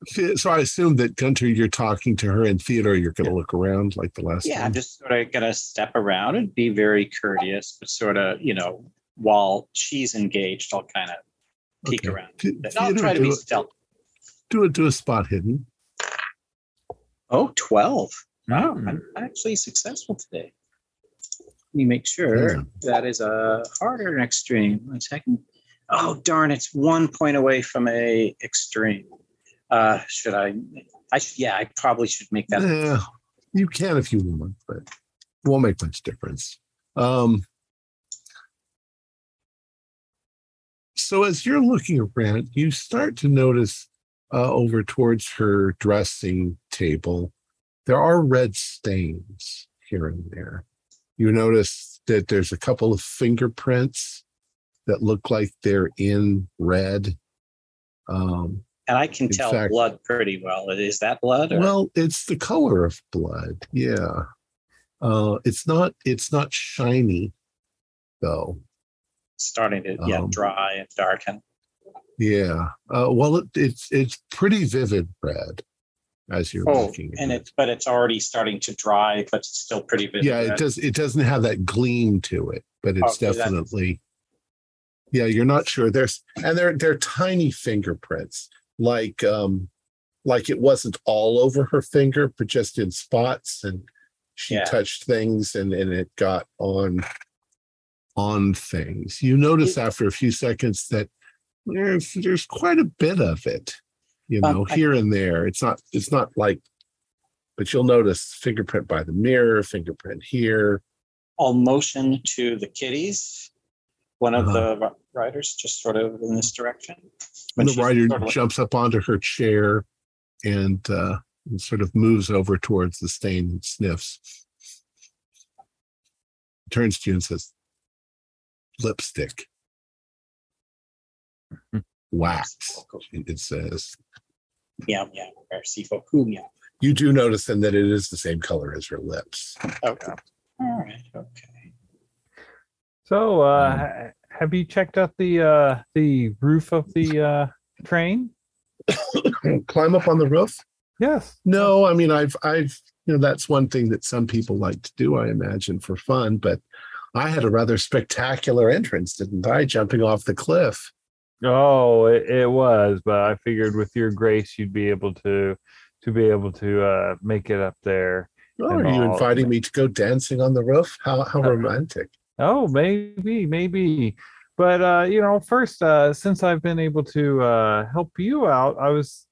So I assume that Gunter, you're talking to her, and Theodore, you're going to look around like the last Yeah, time. I'm just sort of gonna step around and be very courteous, but sort of, you know, while she's engaged, I'll kind of peek Okay. around. Th- But I'll try to be a- stealthy. Do it. Do a spot hidden. Oh, 12. Wow, Hmm. I'm actually successful today. Let me make sure Yeah. that is a harder extreme. One second. Oh, darn, it's one point away from a extreme. Uh, should I? I should, yeah, I probably should make that. Yeah, you can if you want, but it won't make much difference. Um, so as you're looking around, you start to notice uh, over towards her dressing table, there are red stains here and there. You notice that there's a couple of fingerprints that look like they're in red. Um, And I can tell blood pretty well. Is that blood? Or? well, it's the color of blood. Yeah. Uh, it's not. It's not shiny, though. starting to yeah Um, dry and darken. Yeah. Uh, well, it, it's it's pretty vivid red, as you're Oh, looking. at and it. it's but it's already starting to dry, but it's still pretty vivid. yeah, it red. does. It doesn't have that gleam to it, but it's definitely. Yeah, you're not sure. There's and they're they're tiny fingerprints, like um, like it wasn't all over her finger, but just in spots, and she Yeah. touched things, and and it got on on things. You notice after a few seconds that there's there's quite a bit of it, you Um, know, I- here and there. It's not it's not like, but you'll notice fingerprint by the mirror, fingerprint here. I'll motion to the kitties. One of Uh-huh. the ri- riders, just sort of in this direction. And the rider sort of- jumps up onto her chair and, uh, and sort of moves over towards the stain and sniffs. Turns to you and says, lipstick. Wax, it says. Yeah, yeah. Merci beaucoup. Yeah. You do notice then that it is the same color as her lips. Okay. All right. Okay. So, uh, Um, have you checked out the uh, the roof of the uh, train? Climb up on the roof? Yes. No, I mean, I've, I've, you know, that's one thing that some people like to do, I imagine, for fun. But I had a rather spectacular entrance, didn't I? Jumping off the cliff. Oh, it, it was, but I figured with your grace, you'd be able to to be able to uh, make it up there. Oh, are you all- inviting me to go dancing on the roof? How how Uh, romantic! Oh, maybe, maybe. But uh, you know, first, uh, since I've been able to uh, help you out, I was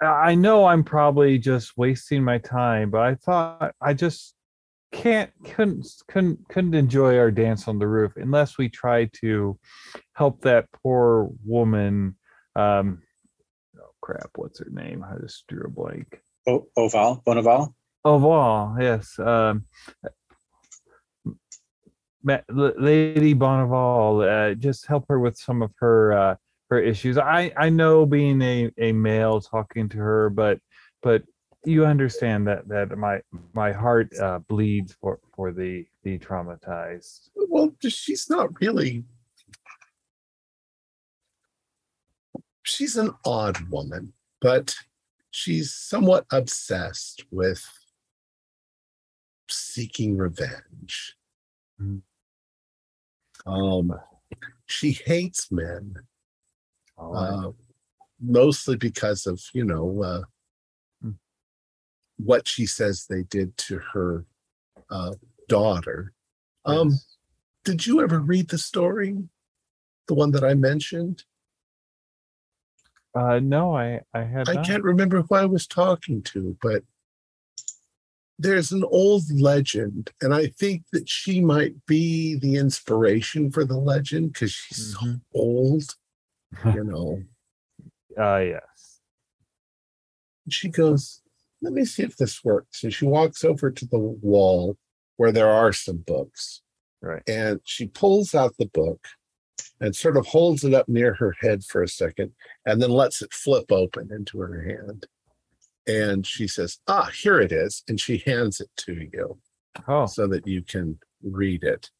I know I'm probably just wasting my time, but I thought I just can't couldn't couldn't couldn't enjoy our dance on the roof unless we try to help that poor woman um oh crap, what's her name? I just drew a blank. O- Oval, Bonneval. Oval, yes. Um, Lady Bonneval, uh, just help her with some of her uh, her issues. I I know being a, a male talking to her, but but you understand that that my my heart uh, bleeds for for the the traumatized. Well, she's not really. She's an odd woman, but she's somewhat obsessed with seeking revenge. Mhm. Um, she hates men. Oh, uh, mostly because of you know uh, Hmm. what she says they did to her uh, daughter. Um, did you ever read the story, the one that I mentioned? Uh, no, I I had I not. can't remember who I was talking to, but there's an old legend, and I think that she might be the inspiration for the legend because she's so Mhm. old, you know. Uh, yes. she goes, Let me see if this works. And she walks over to the wall where there are some books. Right. And she pulls out the book and sort of holds it up near her head for a second and then lets it flip open into her hand. And she says, Ah, here it is. And she hands it to you Oh, so that you can read it.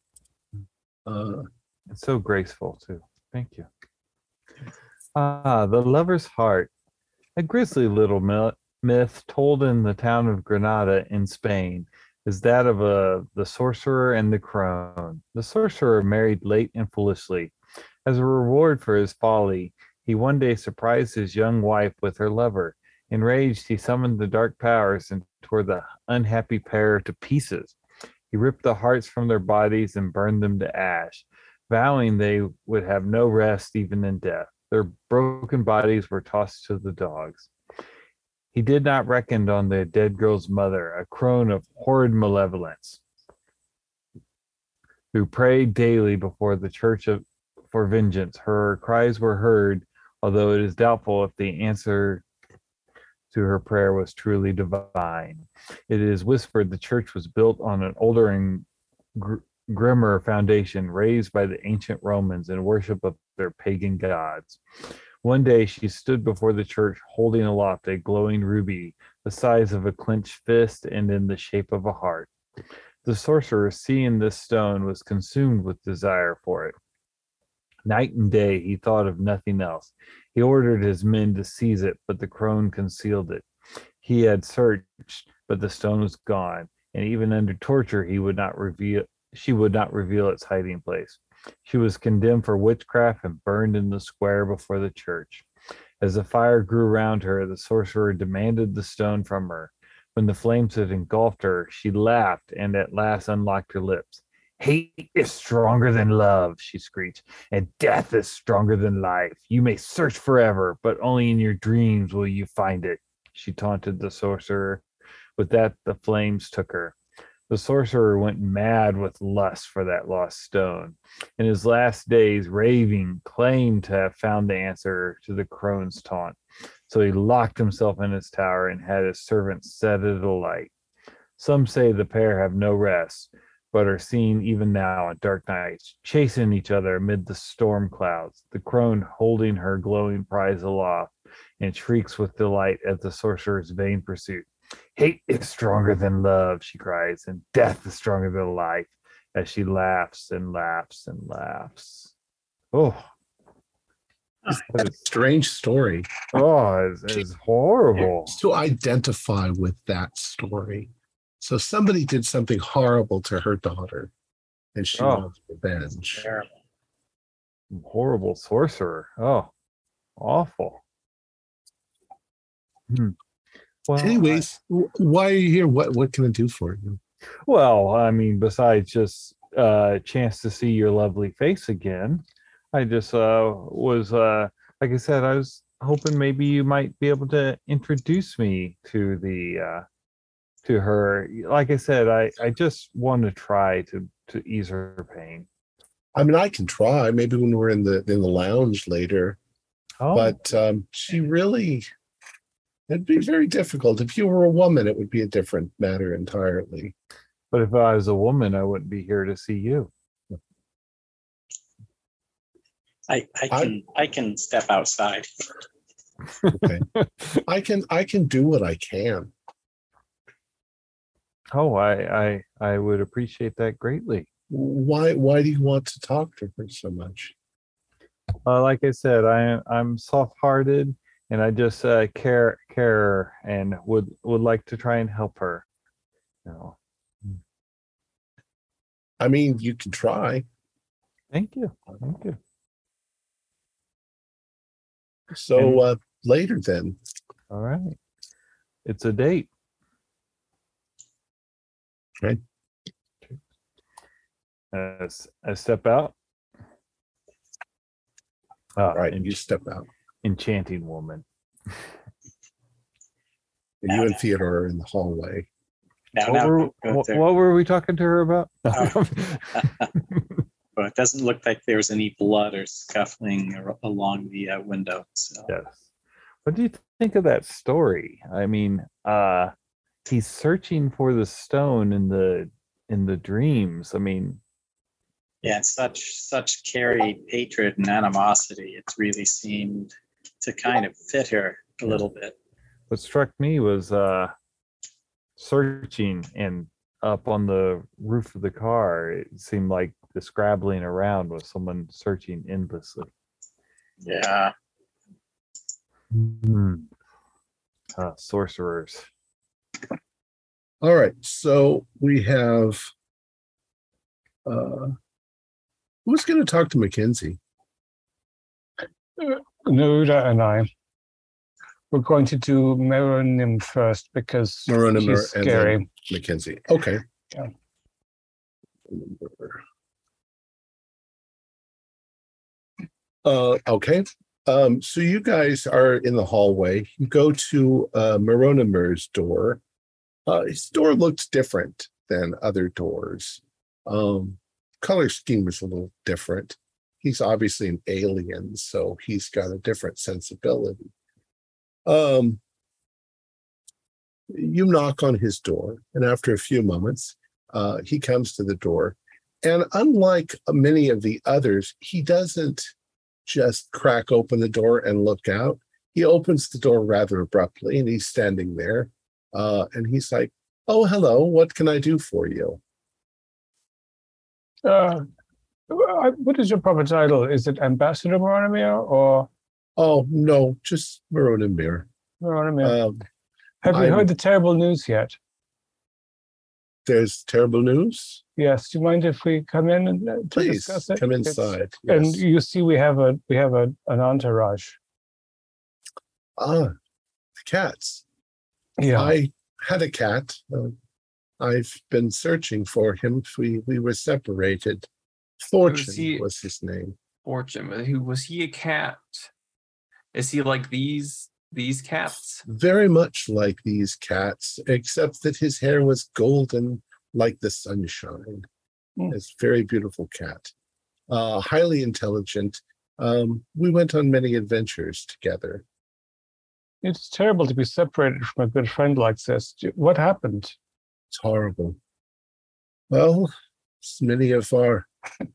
Uh, It's so graceful too. Thank you. Ah, the lover's heart. A grisly little myth told in the town of Granada in Spain is that of a, the sorcerer and the crone. The sorcerer married late and foolishly. As a reward for his folly, he one day surprised his young wife with her lover. Enraged, he summoned the dark powers and tore the unhappy pair to pieces. He ripped the hearts from their bodies and burned them to ash, vowing they would have no rest even in death. Their broken bodies were tossed to the dogs. He did not reckon on the dead girl's mother, a crone of horrid malevolence, who prayed daily before the church of, for vengeance. Her cries were heard, although it is doubtful if the answer to her prayer was truly divine. It is whispered the church was built on an older and gr- grimmer foundation raised by the ancient Romans in worship of their pagan gods. One day she stood before the church holding aloft a glowing ruby the size of a clenched fist and in the shape of a heart. The sorcerer, seeing this stone, was consumed with desire for it. Night and day he thought of nothing else. He ordered his men to seize it, but the crone concealed it. He had searched, but the stone was gone, and even under torture he would not reveal she would not reveal its hiding place. She was condemned for witchcraft and burned in the square before the church. As the fire grew round her, the sorcerer demanded the stone from her. When the flames had engulfed her, she laughed and at last unlocked her lips. Hate is stronger than love, she screeched, and death is stronger than life. You may search forever, but only in your dreams will you find it. She taunted the sorcerer. With that, the flames took her. The sorcerer went mad with lust for that lost stone. In his last days, raving, claimed to have found the answer to the crone's taunt. So he locked himself in his tower and had his servants set it alight. Some say the pair have no rest, but are seen even now on dark nights, chasing each other amid the storm clouds, the crone holding her glowing prize aloft and shrieks with delight at the sorcerer's vain pursuit. Hate is stronger than love, she cries, and death is stronger than life, as she laughs and laughs and laughs. Oh, ah, that is- Strange story. oh, it's, it's horrible. To identify with that story. So somebody did something horrible to her daughter, and she Oh. wants revenge. Terrible. Horrible sorcerer. Oh, awful. Hmm. Well, Anyways, w- why are you here? What what can I do for you? Well, I mean, besides just a uh, chance to see your lovely face again, I just uh, was, uh, like I said, I was hoping maybe you might be able to introduce me to the uh, to her. Like I said, I I just want to try to to ease her pain. I mean, I can try. Maybe when we're in the in the lounge later. Oh, But um, she really, it'd be very difficult. If you were a woman, it would be a different matter entirely. but if I was a woman, I wouldn't be here to see you. I, I I- can I can step outside. Okay, I can I can do what I can. Oh, I I I would appreciate that greatly. Why why do you want to talk to her so much? Uh, like I said, I I'm soft-hearted, and I just uh, care care and would would like to try and help her. You know. I mean, you can try. Thank you. Thank you. So uh, later then. All right. It's a date. Okay. As I step out. Ah, Right, en- you step out. enchanting woman. And you and Theodore are in the hallway. Now, What now, were, go what, what were we talking to her about? Oh. But it doesn't look like there's any blood or scuffling ar- along the uh, window. So Yes. What do you think of that story? I mean, uh he's searching for the stone in the in the dreams. I mean, yeah, such such carried hatred and animosity. It really seemed to kind of fit her a little bit. what struck me was uh searching and up on the roof of the car, it seemed like the scrabbling around was someone searching endlessly. Yeah. Hmm. uh, sorcerers. All right, so we have. Uh, who's going to talk to Mackenzie? Neruda and I. We're going to do Meronim first because Meronim she's and scary. Mackenzie. Okay. Yeah. Uh, okay. Um, so you guys are in the hallway. You go to uh, Moronimer's door. Uh, his door looks different than other doors. Um, color scheme is a little different. He's obviously an alien, so he's got a different sensibility. Um, you knock on his door, and after a few moments, uh, he comes to the door. And unlike many of the others, he doesn't just crack open the door and look out. He opens the door rather abruptly, and he's standing there. Uh, and he's like, "Oh, hello. What can I do for you?" Uh, what is your proper title? Is it Ambassador Moronimir or Oh, no, just Moronimir. Moronimir? Um, Have you I'm- heard the terrible news yet? there's terrible news. Yes. Do you mind if we come in and uh, Please discuss it? come inside. And you see, we have a we have a an entourage. Ah, the cats. Yeah. I had a cat. Uh, I've been searching for him. We we were separated. Fortune he- was his name. Fortune. Who was he a cat? Is he like these these cats? Very much like these cats, except that his hair was golden like the sunshine. Hmm. It's a very beautiful cat. Uh, highly intelligent. Um, we went on many adventures together. It's terrible to be separated from a good friend like this. What happened? It's horrible. Well, many of our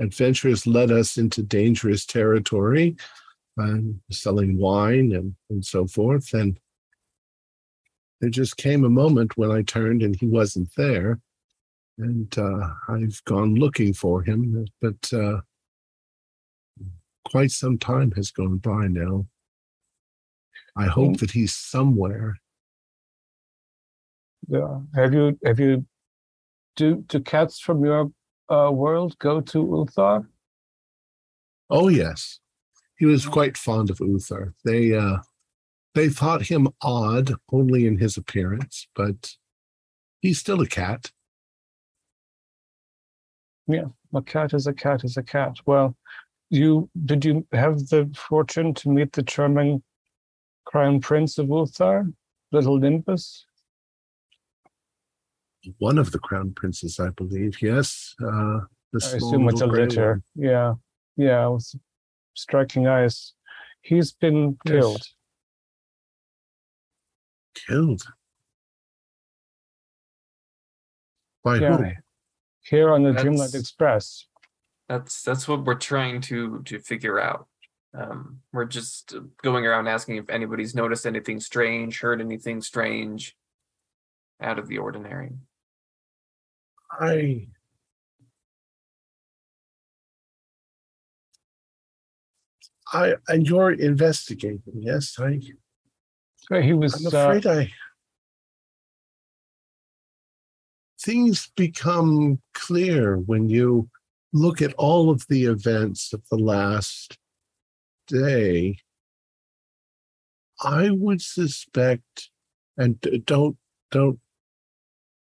adventures led us into dangerous territory, um, selling wine and, and so forth. And there just came a moment when I turned and he wasn't there. And uh, I've gone looking for him, but uh, quite some time has gone by now. I hope Mm. that he's somewhere. Yeah. Have you have you do do cats from your uh, world go to Ulthar? Oh yes, he was quite fond of Ulthar. They uh, they thought him odd only in his appearance, but he's still a cat. Yeah, a cat is a cat is a cat. Well, you did you have the fortune to meet the charming crown prince of Ulthar, little Nimbus? One of the crown princes, I believe. Yes, uh, the I assume it's a little gray litter. Yeah, yeah, with striking eyes. He's been Yes. killed. Killed. By Yeah, who? here on the Dreamland Express. That's that's what we're trying to to figure out. Um, we're just uh, going around asking if anybody's noticed anything strange, heard anything strange, out of the ordinary. I. I and you're investigating. Yes, I. So he was. I'm uh, afraid I. Things become clear when you look at all of the events of the last day. I would suspect, and don't don't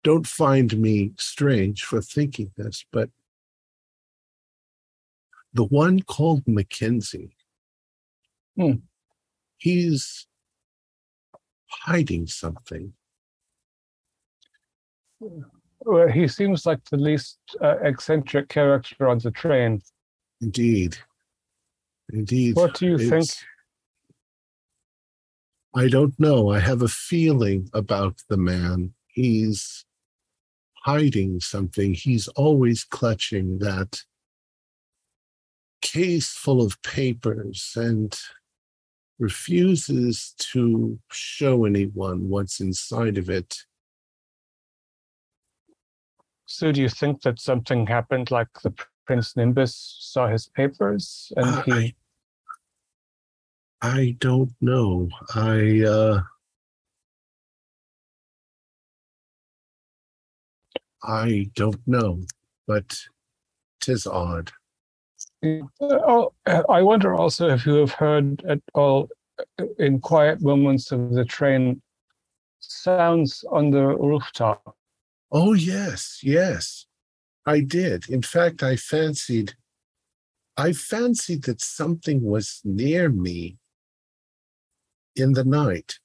don't find me strange for thinking this, but the one called Mackenzie, Hmm. he's hiding something. well, he seems like the least uh, eccentric character on the train. Indeed. Indeed. What do you think? I don't know. I have a feeling about the man. He's hiding something. He's always clutching that case full of papers and refuses to show anyone what's inside of it. So do you think that something happened like the Prince Nimbus saw his papers and he. I, I, don't know. I. Uh, I don't know, but tis odd. Oh, I wonder also if you have heard at all uh, in quiet moments of the train sounds on the rooftop. Oh, yes, yes. I did. In fact, I fancied, I fancied that something was near me in the night,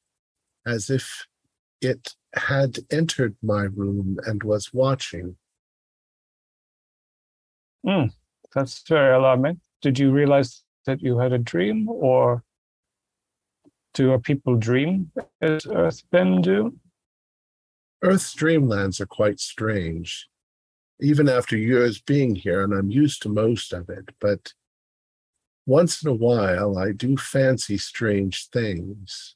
as if it had entered my room and was watching. Hmm, that's very alarming. Did you realize that you had a dream, or do people dream as Earthmen do? Earth's dreamlands are quite strange, even after years being here, and I'm used to most of it. But once in a while, I do fancy strange things.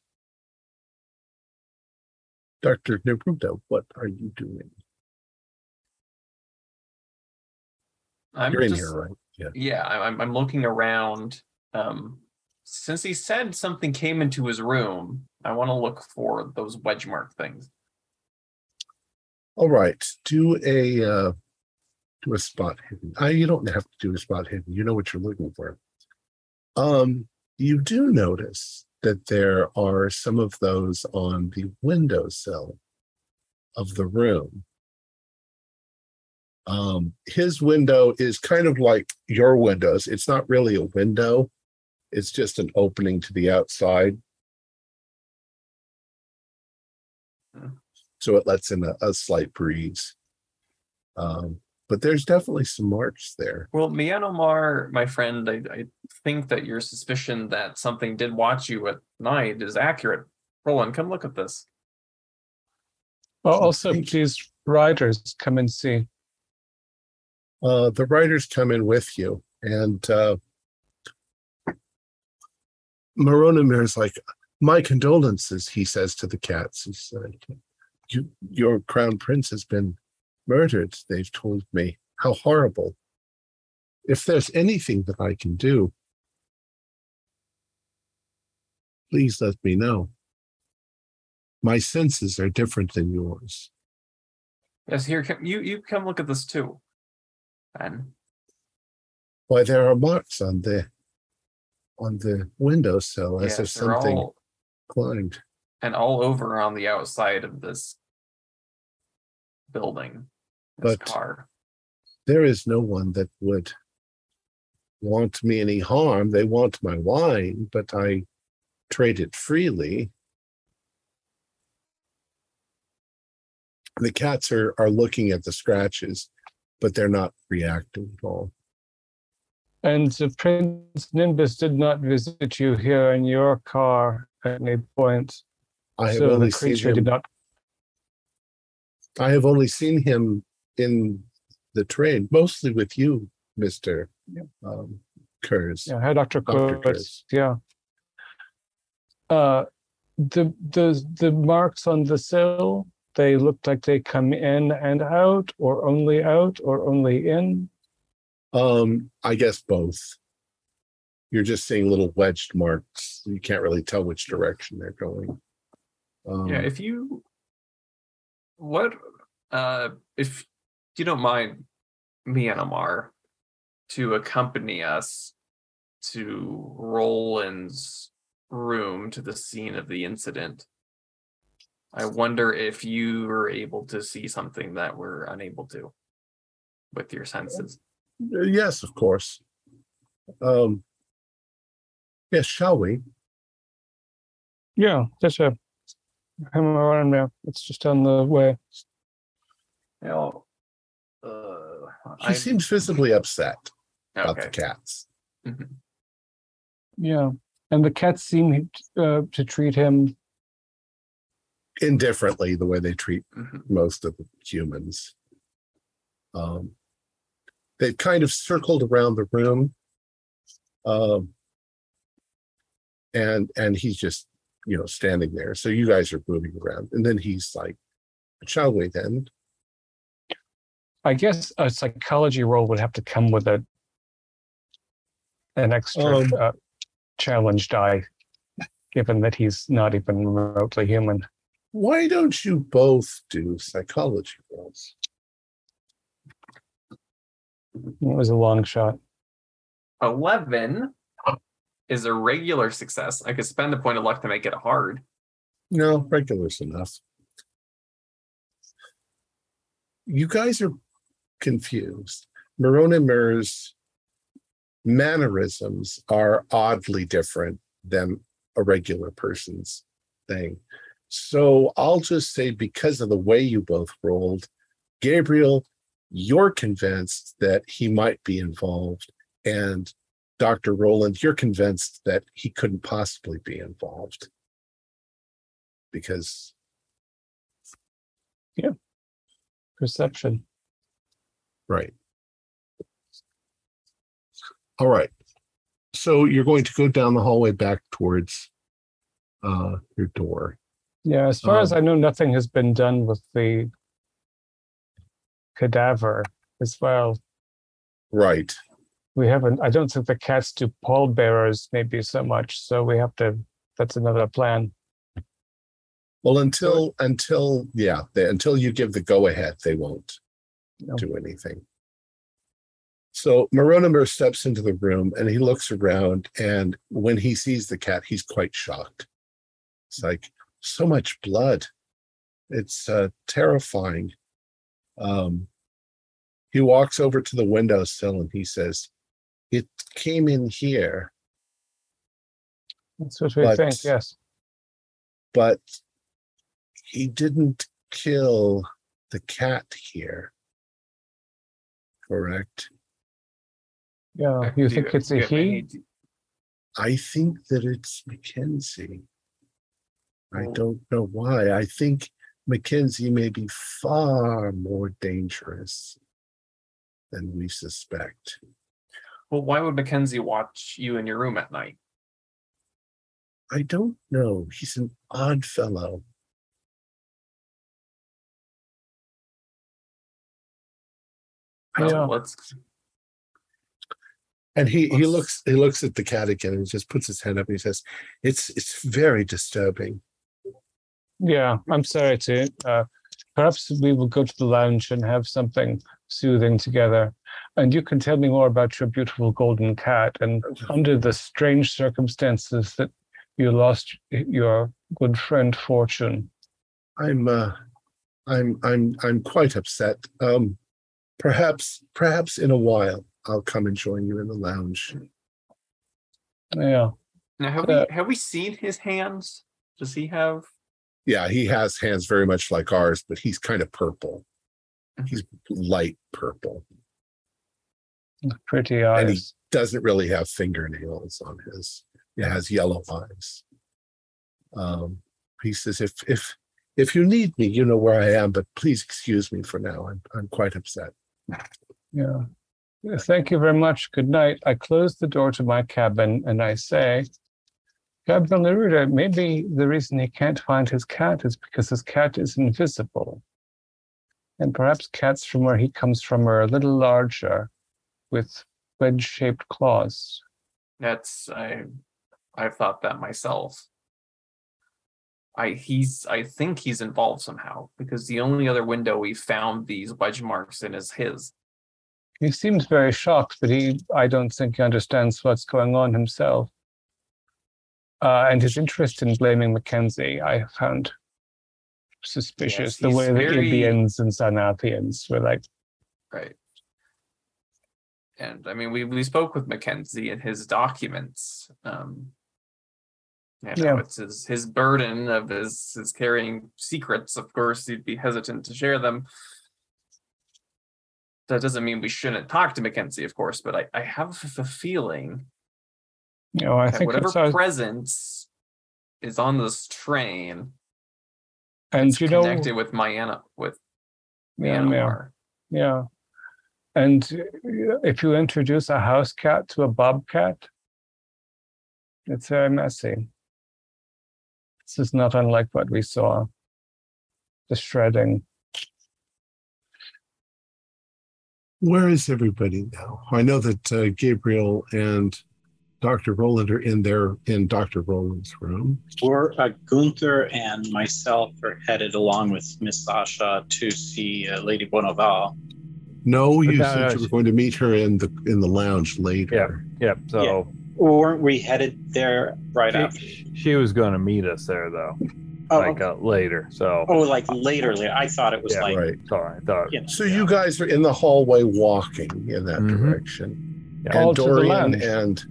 Dr. Neruda, what are you doing? I'm You're in here, right? Yeah. Yeah, I'm I'm looking around. Um, since he said something came into his room, I want to look for those wedge mark things. All right. Do a uh, do a spot hidden. Uh, you don't have to do a spot hidden. You know what you're looking for. Um, you do notice that there are some of those on the windowsill of the room. Um, his window is kind of like your windows. It's not really a window. It's just an opening to the outside. Hmm. So it lets in a, a slight breeze. Um, but there's definitely some marks there. Well, Myanmar, my friend, I, I think that your suspicion that something did watch you at night is accurate. Roland, come look at this. Well, also, Thank please, riders, come and see. Uh, the writers come in with you, and uh, Moronomir's like, "My condolences," he says to the cats. He said, "You, your crown prince has been murdered. They've told me how horrible. If there's anything that I can do, please let me know. My senses are different than yours." Yes, here, come, you you come look at this too. Ben, Why, there are marks on the on the windowsill as if yes, they're something all climbed. and all over on the outside of this building, But- car. There is no one that would want me any harm. They want my wine, but I trade it freely. The cats are are looking at the scratches, but they're not reacting at all. And the Prince Nimbus did not visit you here in your car at any point. I have so only the seen creature him. did not. I have only seen him in the train, mostly with you, Mister um, Kurtz. Yeah, hi, Dr. Dr. Kurtz. Yeah. Uh, the the the marks on the sill, they look like they come in and out, or only out, or only in. Um, I guess both. You're just seeing little wedged marks. You can't really tell which direction they're going. Um, Yeah, if you what uh if you don't mind Myanmar to accompany us to Roland's room to the scene of the incident. I wonder if you were able to see something that we're unable to with your senses. yes, of course. Um, yes, shall we? Yeah, that's a him around there. It's just on the way. You know, He I'm- seems visibly upset about the okay. cats. Mhm. Yeah, and the cats seem uh, to treat him. Indifferently, the way they treat Mhm. most of the humans. Um, they've kind of circled around the room. Um, and and he's just you know standing there. So you guys are moving around, and then he's like, "Shall we then?" I guess a psychology roll would have to come with a an extra Um, uh, challenge die, given that he's not even remotely human. Why don't you both do psychology rolls? It was a long shot. 11 is a regular success. I could spend a point of luck to make it hard. No, regular's enough. You guys are confused. Moronimer's mannerisms are oddly different than a regular person's thing. So I'll just say, because of the way you both rolled, Gabriel, you're convinced that he might be involved. And Dr. Roland, you're convinced that he couldn't possibly be involved. Because Yeah. Perception. Right. All right. So you're going to go down the hallway back towards uh, your door. Yeah, as far as Um, I know, nothing has been done with the cadaver as well. Right. We haven't, I don't think the cats do pallbearers maybe so much. So we have to, that's another plan. Well, until until yeah, they, until you give the go ahead, they won't No. do anything. So Moronimer steps into the room and he looks around, and when he sees the cat, he's quite shocked. It's like so much blood. It's uh, terrifying. Um, he walks over to the windowsill and he says, "It came in here, That's what we But- think, yes. but he didn't kill the cat here. Correct. Yeah, you think it's a you have any he? I think that it's Mackenzie. I Oh. don't know why. I think Mackenzie may be far more dangerous than we suspect. Well, why would Mackenzie watch you in your room at night? I don't know. He's an odd fellow. Yeah. Let's And he, he looks he looks at the cat again and just puts his hand up and he says, It's it's very disturbing. Yeah, I'm sorry to. Uh, perhaps we will go to the lounge and have something soothing together. And you can tell me more about your beautiful golden cat and under the strange circumstances that you lost your good friend Fortune. I'm uh I'm I'm I'm quite upset. Um perhaps perhaps in a while I'll come and join you in the lounge. Yeah. now have Uh, we have we seen his hands? Does he have? Yeah, he has hands very much like ours, but he's kind of purple. He's light purple. Pretty eyes. And he- Doesn't really have fingernails on his. He has yellow eyes. Um he says if if if you need me, you know where I am, but please excuse me for now. I'm I'm quite upset. Yeah. Thank you very much. Good night. I close the door to my cabin and I say, Captain Neruda, maybe the reason he can't find his cat is because his cat is invisible. And perhaps cats from where he comes from are a little larger with wedge shaped claws. That's I. I've thought that myself. I he's I think he's involved somehow because the only other window we found these wedge marks in is his. He seems very shocked, but he, I don't think he understands what's going on himself. Uh, and his interest in blaming Mackenzie, I found suspicious. the he's way the very- Ibians and Sarnathians were like, Right. And I mean, we we spoke with Mackenzie and his documents. Um, you know, Yeah. it's his his burden of his his carrying secrets. Of course, he'd be hesitant to share them. That doesn't mean we shouldn't talk to Mackenzie, of course, but I, I have a feeling you know, I that think whatever our, presence is on this train and you know, connected with Myanmar with yeah, yeah, Myanmar. yeah. And uh, if you introduce a house cat to a bobcat, it's very messy. This is not unlike what we saw. The shredding. Where is everybody now? I know that uh, Gabriel and Dr. Roland are in there in Dr. Roland's room. Or uh, Gunther and myself are headed along with Miss Sasha to see uh, Lady Bonneval. No, you No, said no, you were she- going to meet her in the in the lounge later. Yeah. Yep. So Or weren't we headed there right after? she, she was going to meet us there though, Oh, like okay. uh, later. So oh, like later, later. I thought it was Yeah, like, Right. sorry, I thought. you know, So you guys are in the hallway walking in that Mhm. direction. Yeah. And to the Dorian and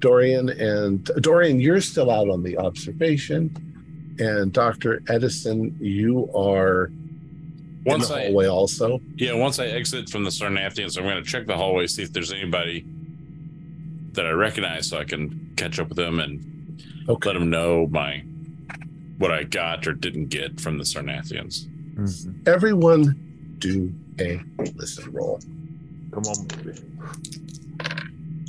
Dorian and Dorian, you're still out on the observation. And Dr. Edison, you are Once in the I hallway also. yeah, once I exit from the Sarnathians, I'm going to check the hallway, see if there's anybody that I recognize, so I can catch up with them and Okay. let them know my what I got or didn't get from the Sarnathians. Mhm. Everyone do a listen roll. Come on. baby.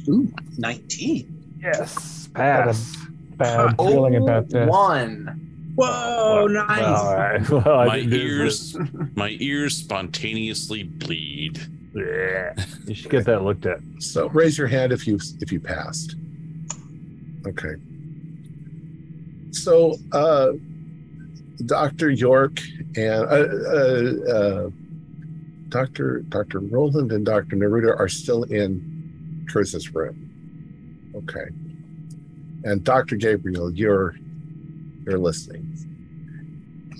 ooh, 19. Yes. Pass. bad feeling about this. One. Whoa, Well, nice. All right. Well, my ears, my ears spontaneously bleed. Yeah. You should get that looked at. So raise your hand if you if you passed. Okay. So uh Dr. York and uh, uh, uh Dr. Dr. Roland and Dr. Neruda are still in Kurtz's room. Okay. And Dr. Gabriel, you're you're listening.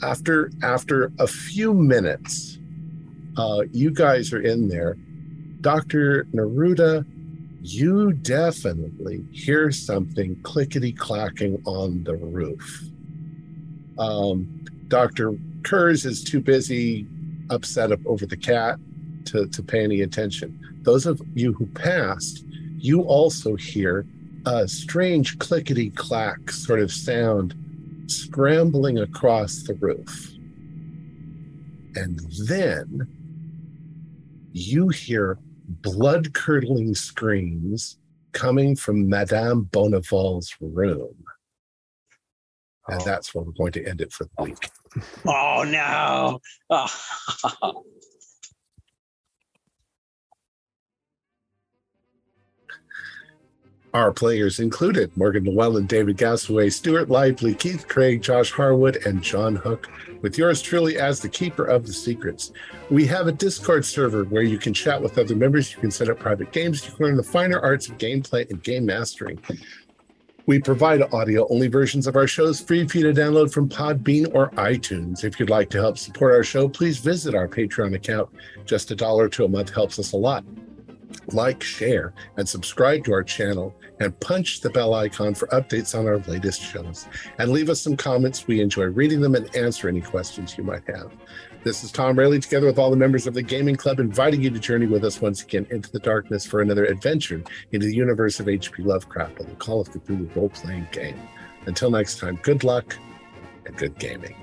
After after a few minutes, uh, you guys are in there. Dr. Neruda, you definitely hear something clickety clacking on the roof. Um, Dr. Kurtz is too busy upset up over the cat to, to pay any attention. Those of you who passed, you also hear a strange clickety clack sort of sound scrambling across the roof. And then you hear blood curdling screams coming from Madame Bonneval's room. And Oh. that's where we're going to end it for the week. Oh, no. Oh. Our players included Morgan Llewellyn, David Gasaway, Stuart Lively, Keith Craig, Josh Harwood, and John Hook, with yours truly as the keeper of the secrets. We have a Discord server where you can chat with other members, you can set up private games, you can learn the finer arts of gameplay and game mastering. We provide audio only versions of our shows free for you to download from Podbean or iTunes. If you'd like to help support our show, please visit our Patreon account. Just a dollar to a month helps us a lot. Like, share, and subscribe to our channel, and punch the bell icon for updates on our latest shows. And leave us some comments. We enjoy reading them and answer any questions you might have. This is Tom Rayleigh, together with all the members of the Gaming Club, inviting you to journey with us once again into the darkness for another adventure into the universe of H.P. Lovecraft and the Call of Cthulhu role playing game. Until next time, good luck and good gaming.